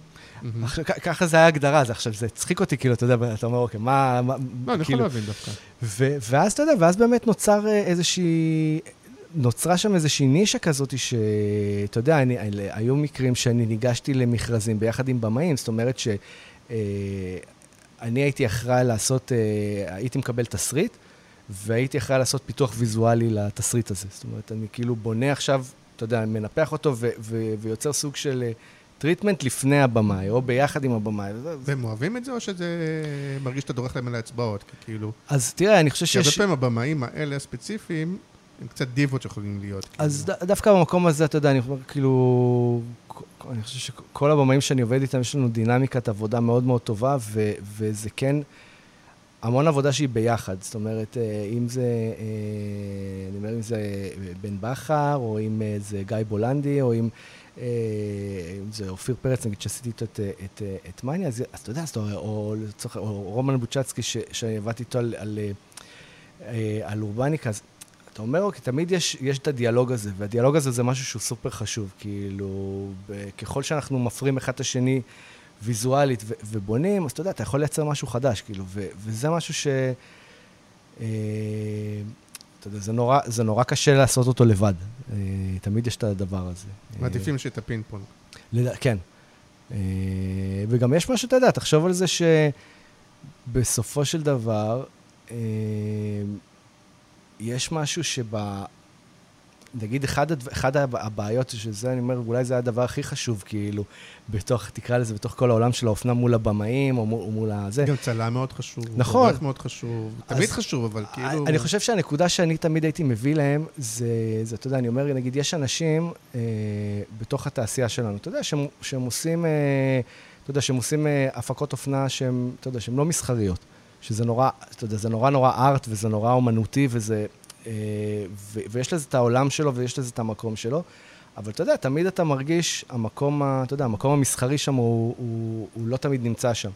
ככה זה היה הגדרה, זה עכשיו, זה הצחיק אותי, כאילו, אתה יודע, אתה אומר, אוקיי, מה... לא, אני יכול כאילו- להבין דווקא. ואז, אתה יודע, ואז באמת נוצר אה, איזושהי... נוצרה שם איזושהי נישה כזאת, שאתה יודע, אני, היו מקרים שאני ניגשתי למכרזים ביחד עם במאים, זאת אומרת שאני אה, הייתי אחראי לעשות, אה, הייתי מקבל תסריט, והייתי אחראי לעשות פיתוח ויזואלי לתסריט הזה. זאת אומרת, אני כאילו בונה עכשיו, אתה יודע, מנפח אותו ו- ו- ויוצר סוג של treatment לפני הבמאי, או ביחד עם הבמאי. והם אוהבים את זה, או שזה מרגיש שאתה דורך להם על האצבעות, כאילו... אז תראה, אני חושב שיש... כי הרבה פעמים הבמאים האלה הספציפיים, הם קצת דיבות שיכולים להיות. אז כאילו. דווקא במקום הזה, אתה יודע, אני אומר, כאילו... אני חושב שכל הבמאים שאני עובד איתם, יש לנו דינמיקת עבודה מאוד מאוד טובה, ו- וזה כן המון עבודה שהיא ביחד. זאת אומרת, אה, אם זה, אה, אני אומר, אם זה בן בכר, או אם אה, זה גיא בולנדי, או אם... אה, זה אופיר פרץ, נגיד, שעשיתי איתו את, את, את מניה, אז, אתה יודע, אז, או, או, או רומן בוצ'צקי, שעבדתי איתו על, על, אה, על אורבניקה, אז אתה אומר, אוקיי, תמיד יש, יש את הדיאלוג הזה, והדיאלוג הזה זה משהו שהוא סופר חשוב. כאילו, ככל שאנחנו מפרים אחד את השני ויזואלית ו, ובונים, אז אתה יודע, אתה יכול לייצר משהו חדש, כאילו, ו, וזה משהו ש... אה, אתה יודע, זה נורא, זה נורא קשה לעשות אותו לבד. אה, תמיד יש את הדבר הזה. מעדיפים שאת הפינג פונג. כן. אה, וגם יש משהו, אתה יודע, תחשוב על זה שבסופו של דבר, אה, יש משהו שב... נגיד, אחד, הדבר, אחד הבעיות, שזה, אני אומר, אולי זה הדבר הכי חשוב, כאילו, בתוך, תקרא לזה, בתוך כל העולם של האופנה מול הבמאים, או מול, או מול הזה. גם צלם מאוד חשוב. נכון. עורך מאוד חשוב. תמיד אז- חשוב, אבל כאילו... אני חושב שהנקודה שאני תמיד הייתי מביא להם, זה, זה אתה יודע, אני אומר, נגיד, יש אנשים אה, בתוך התעשייה שלנו, אתה יודע, שהם, שהם עושים, אה, אתה יודע, שהם עושים אה, הפקות אופנה שהן, אתה יודע, שהן לא מסחריות. שזה נורא, אתה יודע, זה נורא נורא ארט, וזה נורא אומנותי, וזה... אה, ו, ויש לזה את העולם שלו, ויש לזה את המקום שלו. אבל אתה יודע, תמיד אתה מרגיש, המקום, ה- אתה יודע, המקום המסחרי שם הוא, הוא, הוא לא תמיד נמצא שם.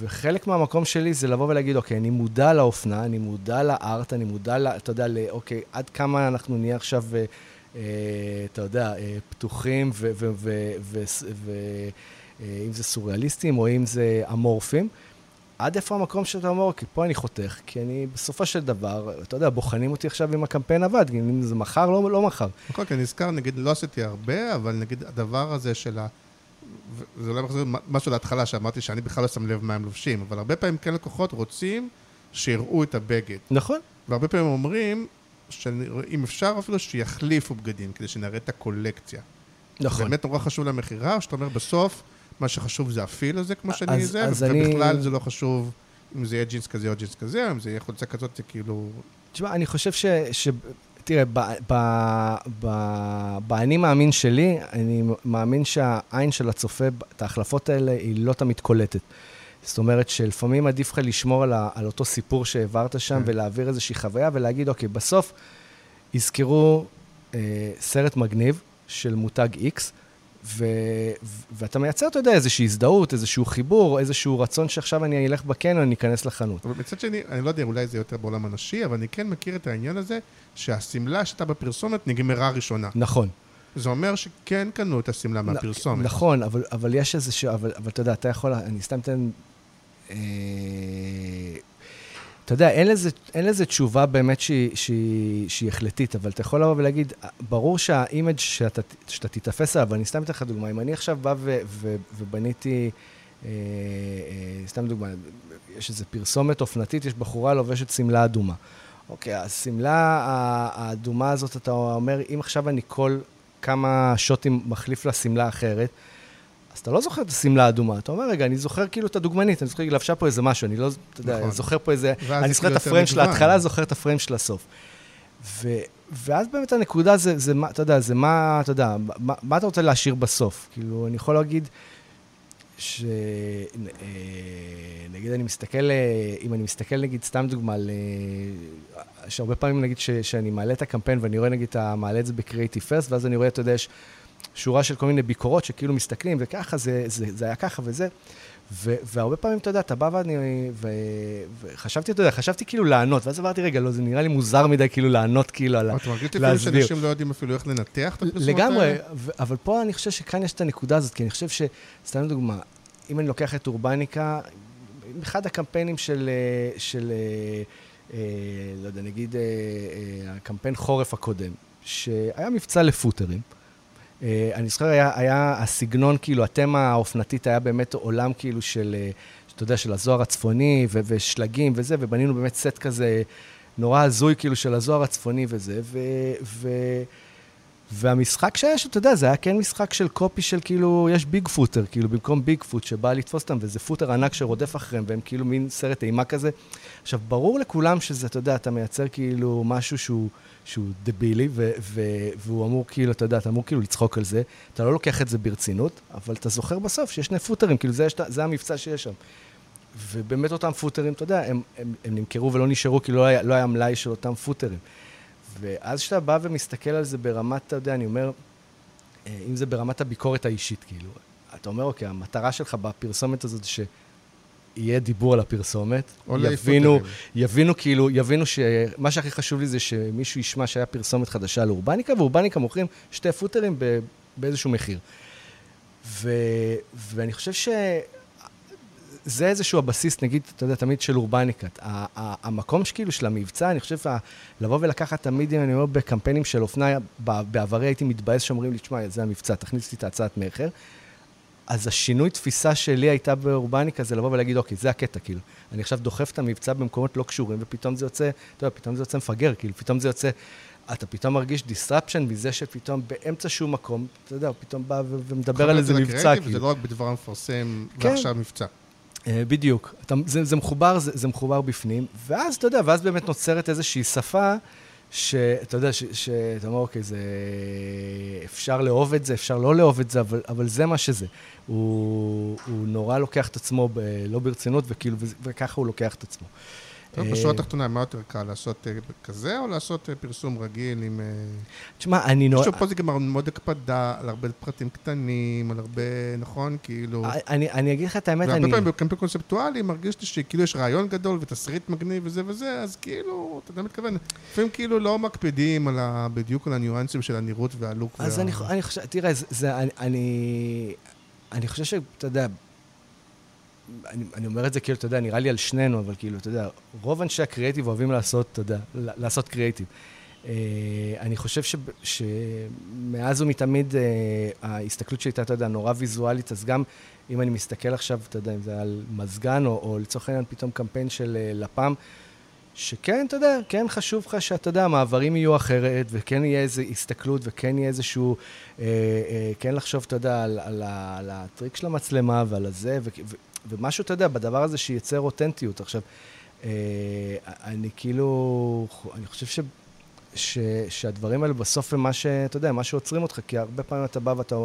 וחלק מהמקום שלי זה לבוא ולהגיד, אוקיי, אני מודע לאופנה, אני מודע לארט, אני מודע, ל, אתה יודע, ל, אוקיי, עד כמה אנחנו נהיה עכשיו, אה, אה, אתה יודע, אה, פתוחים, ואם אה, זה סוריאליסטים או אם זה אמורפים. עד איפה המקום שאתה אומר, אוקיי, פה אני חותך, כי אני בסופו של דבר, אתה יודע, בוחנים אותי עכשיו אם הקמפיין עבד, אם זה מחר, לא, לא מחר. נכון, כי אני נזכר, נגיד, לא עשיתי הרבה, אבל נגיד, הדבר הזה של ה... וזה אולי מחזיר משהו להתחלה, שאמרתי שאני בכלל לא שם לב מה הם לובשים, אבל הרבה פעמים כן לקוחות רוצים שיראו את הבגד. נכון? והרבה פעמים אומרים, שאם אפשר אפילו שיחליפו בגדים, כדי שנראה את הקולקציה. נכון. באמת נורא חשוב למכירה, או שאתה אומר, בסוף, מה שחשוב זה הפיל הזה, כמו שאני אז- זה, אז ובכלל אני- זה לא חשוב אם זה יהיה ג'ינס כזה או ג'ינס כזה, או אם זה יהיה חולצה כזאת, זה כאילו... תשמע, אני חושב ש... ש... תראה, באני מאמין שלי, אני מאמין שהעין של הצופה, את ההחלפות האלה, היא לא תמיד קולטת. זאת אומרת שלפעמים עדיף לך לשמור על, ה, על אותו סיפור שהעברת שם כן. ולהעביר איזושהי חוויה ולהגיד, אוקיי, בסוף יזכרו אה, סרט מגניב של מותג X, ו, ו- ואתה מייצר, אתה יודע, איזושהי הזדהות, איזשהו חיבור, איזשהו רצון שעכשיו אני אלך בקניון, אני אכנס לחנות. אבל מצד שני, אני לא יודע, אולי זה יותר בעולם הנשי, אבל אני כן מכיר את העניין הזה, שהשמלה שהייתה בפרסומת נגמרה ראשונה. נכון. זה אומר שכן קנו את השמלה מהפרסומת. נכון, אבל, אבל יש איזה ש... אבל, אבל אתה יודע, אתה יכול... אני סתם אתן... אה, אתה יודע, אין לזה, אין לזה תשובה באמת שהיא, שהיא, שהיא החלטית, אבל אתה יכול לבוא ולהגיד, ברור שה image שאתה, שאתה תיתפס עליו, ואני סתם אתן לך דוגמה, אם אני עכשיו בא ו, ו, ובניתי, אה, אה, סתם דוגמה, יש איזו פרסומת אופנתית, יש בחורה לובשת שמלה אדומה. אוקיי, השמלה האדומה הזאת, אתה אומר, אם עכשיו אני כל כמה שוטים מחליף לה שמלה אחרת, אז אתה לא זוכר את השמלה האדומה. אתה אומר, רגע, אני זוכר כאילו את הדוגמנית, אני זוכר, היא לבשה פה איזה משהו, אני לא, אתה יודע, נכון. זוכר פה איזה... אני זוכר את הפריים של. ההתחלה, זוכר את הפריים של הסוף. ו, ואז באמת הנקודה זה, זה מה, אתה יודע, זה מה, אתה יודע, מה, מה אתה רוצה להשאיר בסוף? כאילו, אני יכול להגיד ש... אה, נגיד, אני מסתכל, אה, אם אני מסתכל, נגיד, סתם דוגמה. אה, שהרבה פעמים, נגיד, ש, שאני מעלה את הקמפיין ואני רואה, נגיד, מעלה את זה בקריאיטיב פרסט, ואז אני רואה, אתה יודע, יש שורה של כל מיני ביקורות שכאילו מסתכלים, וככה, זה, זה, זה היה ככה וזה. ו, והרבה פעמים, אתה יודע, אתה בא ואני... ו, וחשבתי, אתה יודע, חשבתי כאילו לענות, ואז אמרתי, רגע, לא, זה נראה לי מוזר מדי כאילו לענות כאילו על ה... אתה מרגיש לפעמים. שאנשים לא יודעים אפילו איך לנתח את הפרסומות האלה? לגמרי, ו- אבל פה אני חושב שכאן יש את הנקודה הזאת, כי אני חושב ש... סתם דוגמה, אם אני לוקח את אורבניקה, אחד הקמפיינים של, אה, של אה, אה, לא יודע, נגיד אה, אה, הקמפיין חורף הקודם, שהיה מבצע לפוטרים. אה, אני זוכר, היה, היה הסגנון, כאילו, התמה האופנתית היה באמת עולם כאילו של, אה, אתה יודע, של הזוהר הצפוני ו- ושלגים וזה, ובנינו באמת סט כזה נורא הזוי, כאילו, של הזוהר הצפוני וזה, ו... ו- והמשחק שהיה שם, אתה יודע, זה היה כן משחק של קופי של כאילו, יש ביג פוטר, כאילו, במקום ביג פוט שבא לתפוס אותם, וזה פוטר ענק שרודף אחריהם, והם כאילו מין סרט אימה כזה. עכשיו, ברור לכולם שזה, אתה יודע, אתה מייצר כאילו משהו שהוא, שהוא דבילי, ו- ו- והוא אמור כאילו, אתה יודע, אתה אמור כאילו לצחוק על זה. אתה לא לוקח את זה ברצינות, אבל אתה זוכר בסוף שיש שני פוטרים, כאילו, זה, זה המבצע שיש שם. ובאמת אותם פוטרים, אתה יודע, הם, הם, הם נמכרו ולא נשארו, כי לא היה, לא היה מלאי של אותם פוטרים. ואז כשאתה בא ומסתכל על זה ברמת, אתה יודע, אני אומר, אה, אם זה ברמת הביקורת האישית, כאילו, אתה אומר, אוקיי, המטרה שלך בפרסומת הזאת, שיהיה דיבור על הפרסומת, או יבינו, פוטרים. יבינו כאילו, יבינו שמה שהכי חשוב לי זה שמישהו ישמע שהיה פרסומת חדשה לאורבניקה, ואורבניקה מוכרים שתי פוטרים ב, באיזשהו מחיר. ו, ואני חושב ש... זה איזשהו הבסיס, נגיד, אתה יודע, תמיד של אורבניקה. ה- ה- המקום שכאילו של המבצע, אני חושב, לבוא ולקחת תמיד, אם אני אומר, בקמפיינים של אופנה, בעברי הייתי מתבאס שאומרים לי, תשמע, זה המבצע, תכניס לי את ההצעת מכר. אז השינוי תפיסה שלי הייתה באורבניקה זה לבוא ולהגיד, אוקיי, זה הקטע, כאילו. אני עכשיו דוחף את המבצע במקומות לא קשורים, ופתאום זה יוצא, אתה יודע, פתאום זה יוצא מפגר, כאילו, פתאום זה יוצא... אתה פתאום מרגיש disruption מזה שפתאום באמצע שום מקום, אתה יודע, פתאום בא ומדבר על איזה מבצע, כאילו. זה לא רק בדבר המפרסם, כן. ועכשיו מבצע. אה, בדיוק. אתה, זה, זה מחובר, זה, זה מחובר בפנים, ואז, אתה יודע, ואז באמת נוצרת איזושהי שפה, שאתה יודע, שאתה אומר, אוקיי, זה... אפשר לאהוב את זה, אפשר לא לאהוב את זה, אבל, אבל זה מה שזה. הוא, הוא נורא לוקח את עצמו ב, לא ברצינות, וכאילו, וככה הוא לוקח את עצמו. אה, בשורה התחתונה, מה יותר קל, לעשות אה, כזה, או לעשות אה, פרסום רגיל עם... תשמע, אני נורא... עכשיו פה זה גם מאוד הקפדה על הרבה פרטים קטנים, על הרבה, נכון? כאילו... אני, אני אגיד לך את האמת, והרבה אני... פעמים בקמפיין קונספטואלי מרגיש לי שכאילו יש רעיון גדול ותסריט מגניב וזה וזה, אז כאילו, אתה יודע מה מתכוון? לפעמים כאילו לא מקפידים על ה... בדיוק על הניואנסים של הנראות והלוק. אז וה... אני, חושב, תראה, זה, זה, אני, אני, אני חושב שאתה יודע, אני, אני אומר את זה כאילו, אתה יודע, נראה לי על שנינו, אבל כאילו, אתה יודע, רוב אנשי הקריאיטיב אוהבים לעשות, אתה יודע, לעשות קריאיטיב. Uh, אני חושב ש, שמאז ומתמיד uh, ההסתכלות שלי הייתה, אתה יודע, נורא ויזואלית, אז גם אם אני מסתכל עכשיו, אתה יודע, אם זה על מזגן, או, או לצורך העניין פתאום קמפיין של uh, לפ"ם, שכן, אתה יודע, כן חשוב לך שאתה יודע, המעברים יהיו אחרת, וכן יהיה איזו הסתכלות, וכן יהיה איזשהו, אה, אה, כן לחשוב, אתה יודע, על, על, על הטריק של המצלמה ועל הזה, ו, ו, ומשהו, אתה יודע, בדבר הזה שייצר אותנטיות. עכשיו, אה, אני כאילו, אני חושב ש, ש, שהדברים האלה בסוף הם מה ש... אתה יודע, מה שעוצרים אותך, כי הרבה פעמים אתה בא ואתה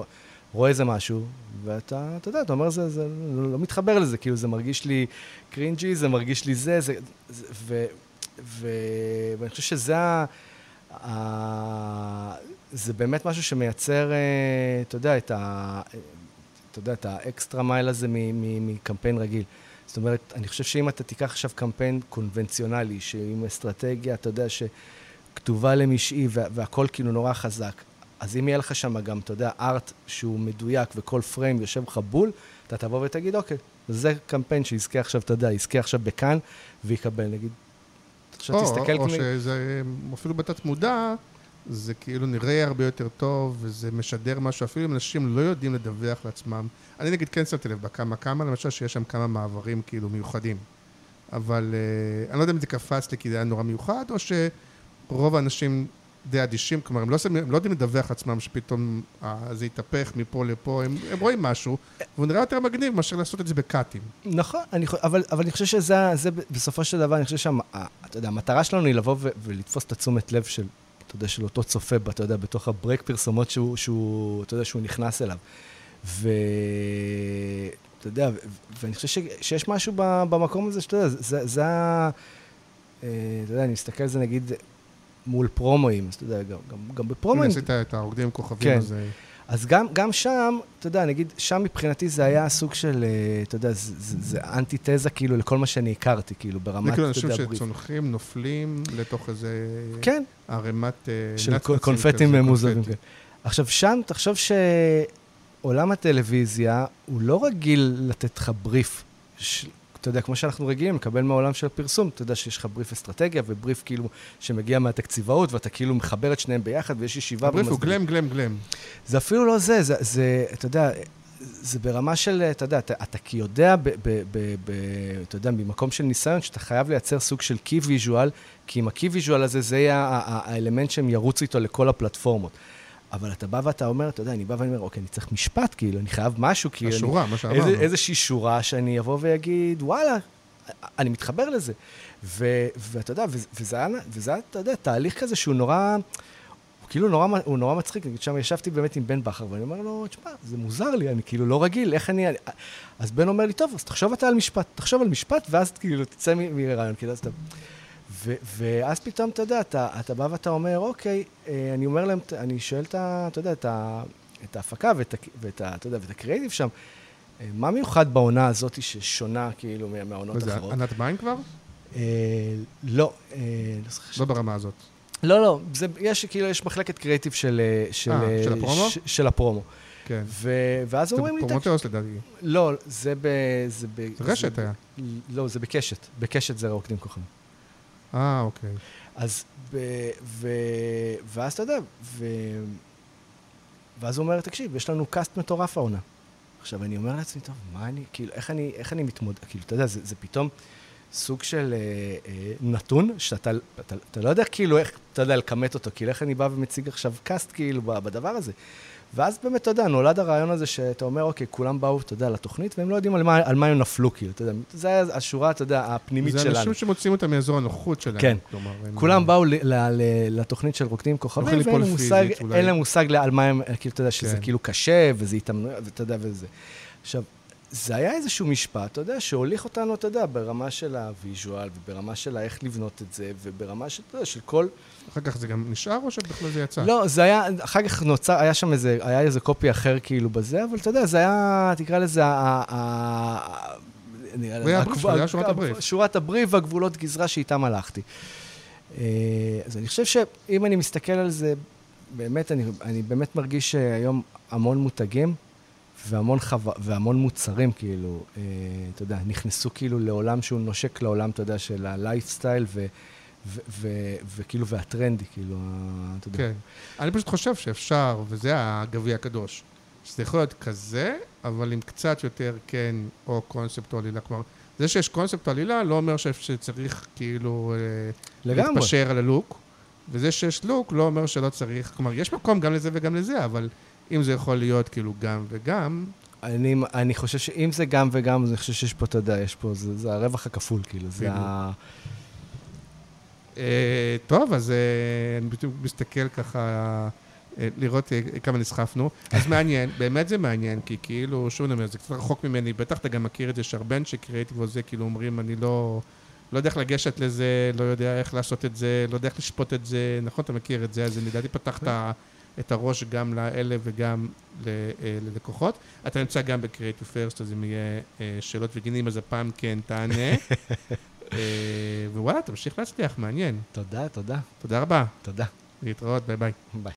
רואה איזה משהו, ואתה, אתה יודע, אתה אומר, זה, זה לא, לא מתחבר לזה, כאילו, זה מרגיש לי cringy, זה מרגיש לי זה, זה, זה ו, ו, ואני חושב שזה ה... ה... זה באמת משהו שמייצר, אה, אתה יודע, את ה... אתה יודע, את ה extra mile הזה מקמפיין רגיל. זאת אומרת, אני חושב שאם אתה תיקח עכשיו קמפיין קונבנציונלי, שעם אסטרטגיה, אתה יודע, שכתובה למשעי וה- והכל כאילו נורא חזק, אז אם יהיה לך שם גם, אתה יודע, ארט שהוא מדויק וכל פריים יושב לך בול, אתה תבוא ותגיד, אוקיי, זה קמפיין שיזכה עכשיו, אתה יודע, יזכה עכשיו בכאן ויקבל, נגיד. עכשיו או, תסתכל או כמו... שזה אפילו בתת מודע, זה כאילו נראה הרבה יותר טוב, וזה משדר משהו, אפילו אם אנשים לא יודעים לדווח לעצמם. אני נגיד כן שמתי לב בכמה כמה, למשל שיש שם כמה מעברים כאילו מיוחדים. אבל uh, אני לא יודע אם זה קפץ לי כי זה היה נורא מיוחד, או שרוב האנשים די אדישים, כלומר, הם לא, שמים, הם לא יודעים לדווח לעצמם שפתאום uh, זה יתהפך מפה לפה, הם, הם רואים משהו, והוא נראה יותר מגניב מאשר לעשות את זה בקאטים. נכון, אני, אבל, אבל אני חושב שזה, זה בסופו של דבר, אני חושב שאתה יודע, המטרה שלנו היא לבוא ו, ולתפוס את התשומת לב של, אתה יודע, של אותו צופה, אתה יודע, בתוך הברייק פרסומות שהוא, שהוא, אתה יודע, שהוא נכנס אליו. ואתה יודע, ואני חושב ש, שיש משהו במקום הזה, שאתה יודע, זה, זה ה... אה, אתה יודע, אני מסתכל על זה נגיד מול פרומואים, אז אתה יודע, גם, גם, גם בפרומואים, עשית את הרוקדים עם כוכבים, כן. אז... אז גם, גם שם, אתה יודע, נגיד, שם מבחינתי זה היה סוג של, אה, אתה יודע, זה, זה, זה אנטיתזה כאילו לכל מה שאני הכרתי, כאילו, ברמת, זה כאילו אתה אנשים יודע, בריף. שצונחים, נופלים לתוך איזה כן, ערימת אה, של קונפטים כזה, מוזרים. קונפטי. כן. עכשיו, שם, תחשוב שעולם הטלוויזיה, הוא לא רגיל לתת לך בריף. אתה יודע, כמו שאנחנו רגילים, לקבל מהעולם של הפרסום, אתה יודע שיש לך בריף אסטרטגיה ובריף כאילו שמגיע מהתקציבאות, ואתה כאילו מחבר את שניהם ביחד, ויש ישיבה... הבריף הוא. גלם, גלם, גלם. זה אפילו לא זה, זה, זה אתה יודע, זה ברמה של, אתה יודע, אתה, אתה כי יודע, ב, ב, ב, ב, אתה יודע, ממקום של ניסיון, שאתה חייב לייצר סוג של key visual, כי עם ה key visual הזה, זה יהיה האלמנט שהם ירוצו איתו לכל הפלטפורמות. אבל אתה בא ואתה אומר, אתה יודע, אני בא ואני אומר, אוקיי, אני צריך משפט, כאילו, אני חייב משהו, כאילו, אני, השורה, מה שאמרנו. איזה, איזושהי שורה שאני אבוא ואגיד, וואלה, אני מתחבר לזה. ו, ואתה יודע, וזה, היה, וזה היה, אתה יודע, תהליך כזה שהוא נורא, הוא כאילו נורא, הוא נורא מצחיק. נגיד, שם ישבתי באמת עם בן בכר, ואני אומר לו, תשמע, זה מוזר לי, אני כאילו לא רגיל, איך אני... אני... אז בן אומר לי, טוב, אז תחשוב אתה על משפט, תחשוב על משפט, ואז כאילו תצא מרעיון, כאילו, אז אתה... ו- ואז פתאום, אתה יודע, אתה, אתה בא ואתה אומר, אוקיי, אה, אני אומר להם, אני שואל את ה... אתה יודע, את, ה, את ההפקה ואת, ואת, ה, אתה יודע, ואת הקרדיט שם, אה, מה מיוחד בעונה הזאת ששונה, כאילו, מה- מהעונות מה זה, האחרות? ענת מים כבר? אה, לא, אה, לא זוכר לא ברמה הזאת. לא, לא, זה, יש, כאילו, יש מחלקת קריאיטיב של... אה, של, של הפרומו? ש, של הפרומו. כן. ו, ואז זה אומרים לי... פרומוטאוס לדעתי. לא, זה ב... זה, ב, זה רשת היה. לא, זה בקשת. בקשת זה רוקדים כוכבים. אה, אוקיי. אז, ב, ו, ואז אתה יודע, ו, ואז הוא אומר, תקשיב, יש לנו cast מטורף העונה. עכשיו, אני אומר לעצמי, טוב, מה אני, כאילו, איך אני, איך אני מתמודד, כאילו, אתה יודע, זה, זה פתאום סוג של אה, אה, נתון, שאתה אתה, אתה לא יודע כאילו איך, אתה יודע, לכמת אותו, כאילו, איך אני בא ומציג עכשיו cast, כאילו, בדבר הזה. ואז באמת, אתה יודע, נולד הרעיון הזה שאתה אומר, אוקיי, כולם באו, אתה יודע, לתוכנית, והם לא יודעים על מה, על מה הם נפלו, כאילו, אתה יודע, זה השורה, אתה יודע, הפנימית זה שלנו. זה אנשים שמוציאים אותם מאזור הנוחות שלהם. כן. כלומר, הם- כולם באו ל- ל- ל- לתוכנית של רוקדים כוכבים, ואין להם מושג. אין להם מושג על מה הם, כאילו, אתה יודע, שזה כן. כאילו קשה, וזה התאמנויות, ואתה יודע, וזה. עכשיו, זה היה איזשהו משפט, אתה יודע, שהוליך אותנו, אתה יודע, ברמה של הוויז'ואל, וברמה של איך לבנות את זה, וברמה של, אתה יודע, של כל... אחר כך זה גם נשאר, או שבכלל זה יצא? לא, זה היה, אחר כך נוצר, היה שם איזה, היה איזה קופי אחר כאילו בזה, אבל אתה יודע, זה היה, תקרא לזה, ה- ה- ה- נראה לי, היה הבריף, היה שורת הבריף. שורת הבריף והגבולות גזרה שאיתם הלכתי. אה, אז אני חושב שאם אני מסתכל על זה, באמת, אני, אני באמת מרגיש שהיום המון מותגים והמון, חו... והמון מוצרים, כאילו, אה, אתה יודע, נכנסו כאילו לעולם שהוא נושק לעולם, אתה יודע, של הלייפסטייל ו... וכאילו, והטרנדי, כאילו, אתה יודע. כן. אני פשוט חושב שאפשר, וזה הגביע הקדוש, שזה יכול להיות כזה, אבל עם קצת יותר כן, או קונספט או עלילה. כלומר, זה שיש קונספט עלילה לא אומר שצריך כאילו אה, לגמרי. להתפשר על הלוק, וזה שיש לוק לא אומר שלא צריך, כלומר, יש מקום גם לזה וגם לזה, אבל אם זה יכול להיות כאילו גם וגם, אני, אני חושב שאם זה גם וגם, אני חושב שיש פה, אתה יודע, יש פה, זה, זה הרווח הכפול, כאילו, זה. ה... אה, טוב, אז אה, אני בדיוק מסתכל ככה, אה, לראות כמה נסחפנו. אז מעניין, באמת זה מעניין, כי כאילו, שוב אני אומר, זה קצת רחוק ממני, בטח אתה גם מכיר את זה שהרבה אנשי קריאיטיב וזה, כאילו אומרים, אני לא, לא יודע איך לגשת לזה, לא יודע איך לעשות את זה, לא יודע איך לשפוט את זה, נכון, אתה מכיר את זה, אז אני לדעתי פתחת את הראש גם לאלה וגם ללקוחות. אתה נמצא גם בקריאיטיב פרסט, אז אם יהיה שאלות וגינים, אז הפעם כן תענה. אה, ווואלה, תמשיך להצליח, מעניין. תודה, תודה. תודה רבה. תודה. להתראות, ביי ביי. ביי.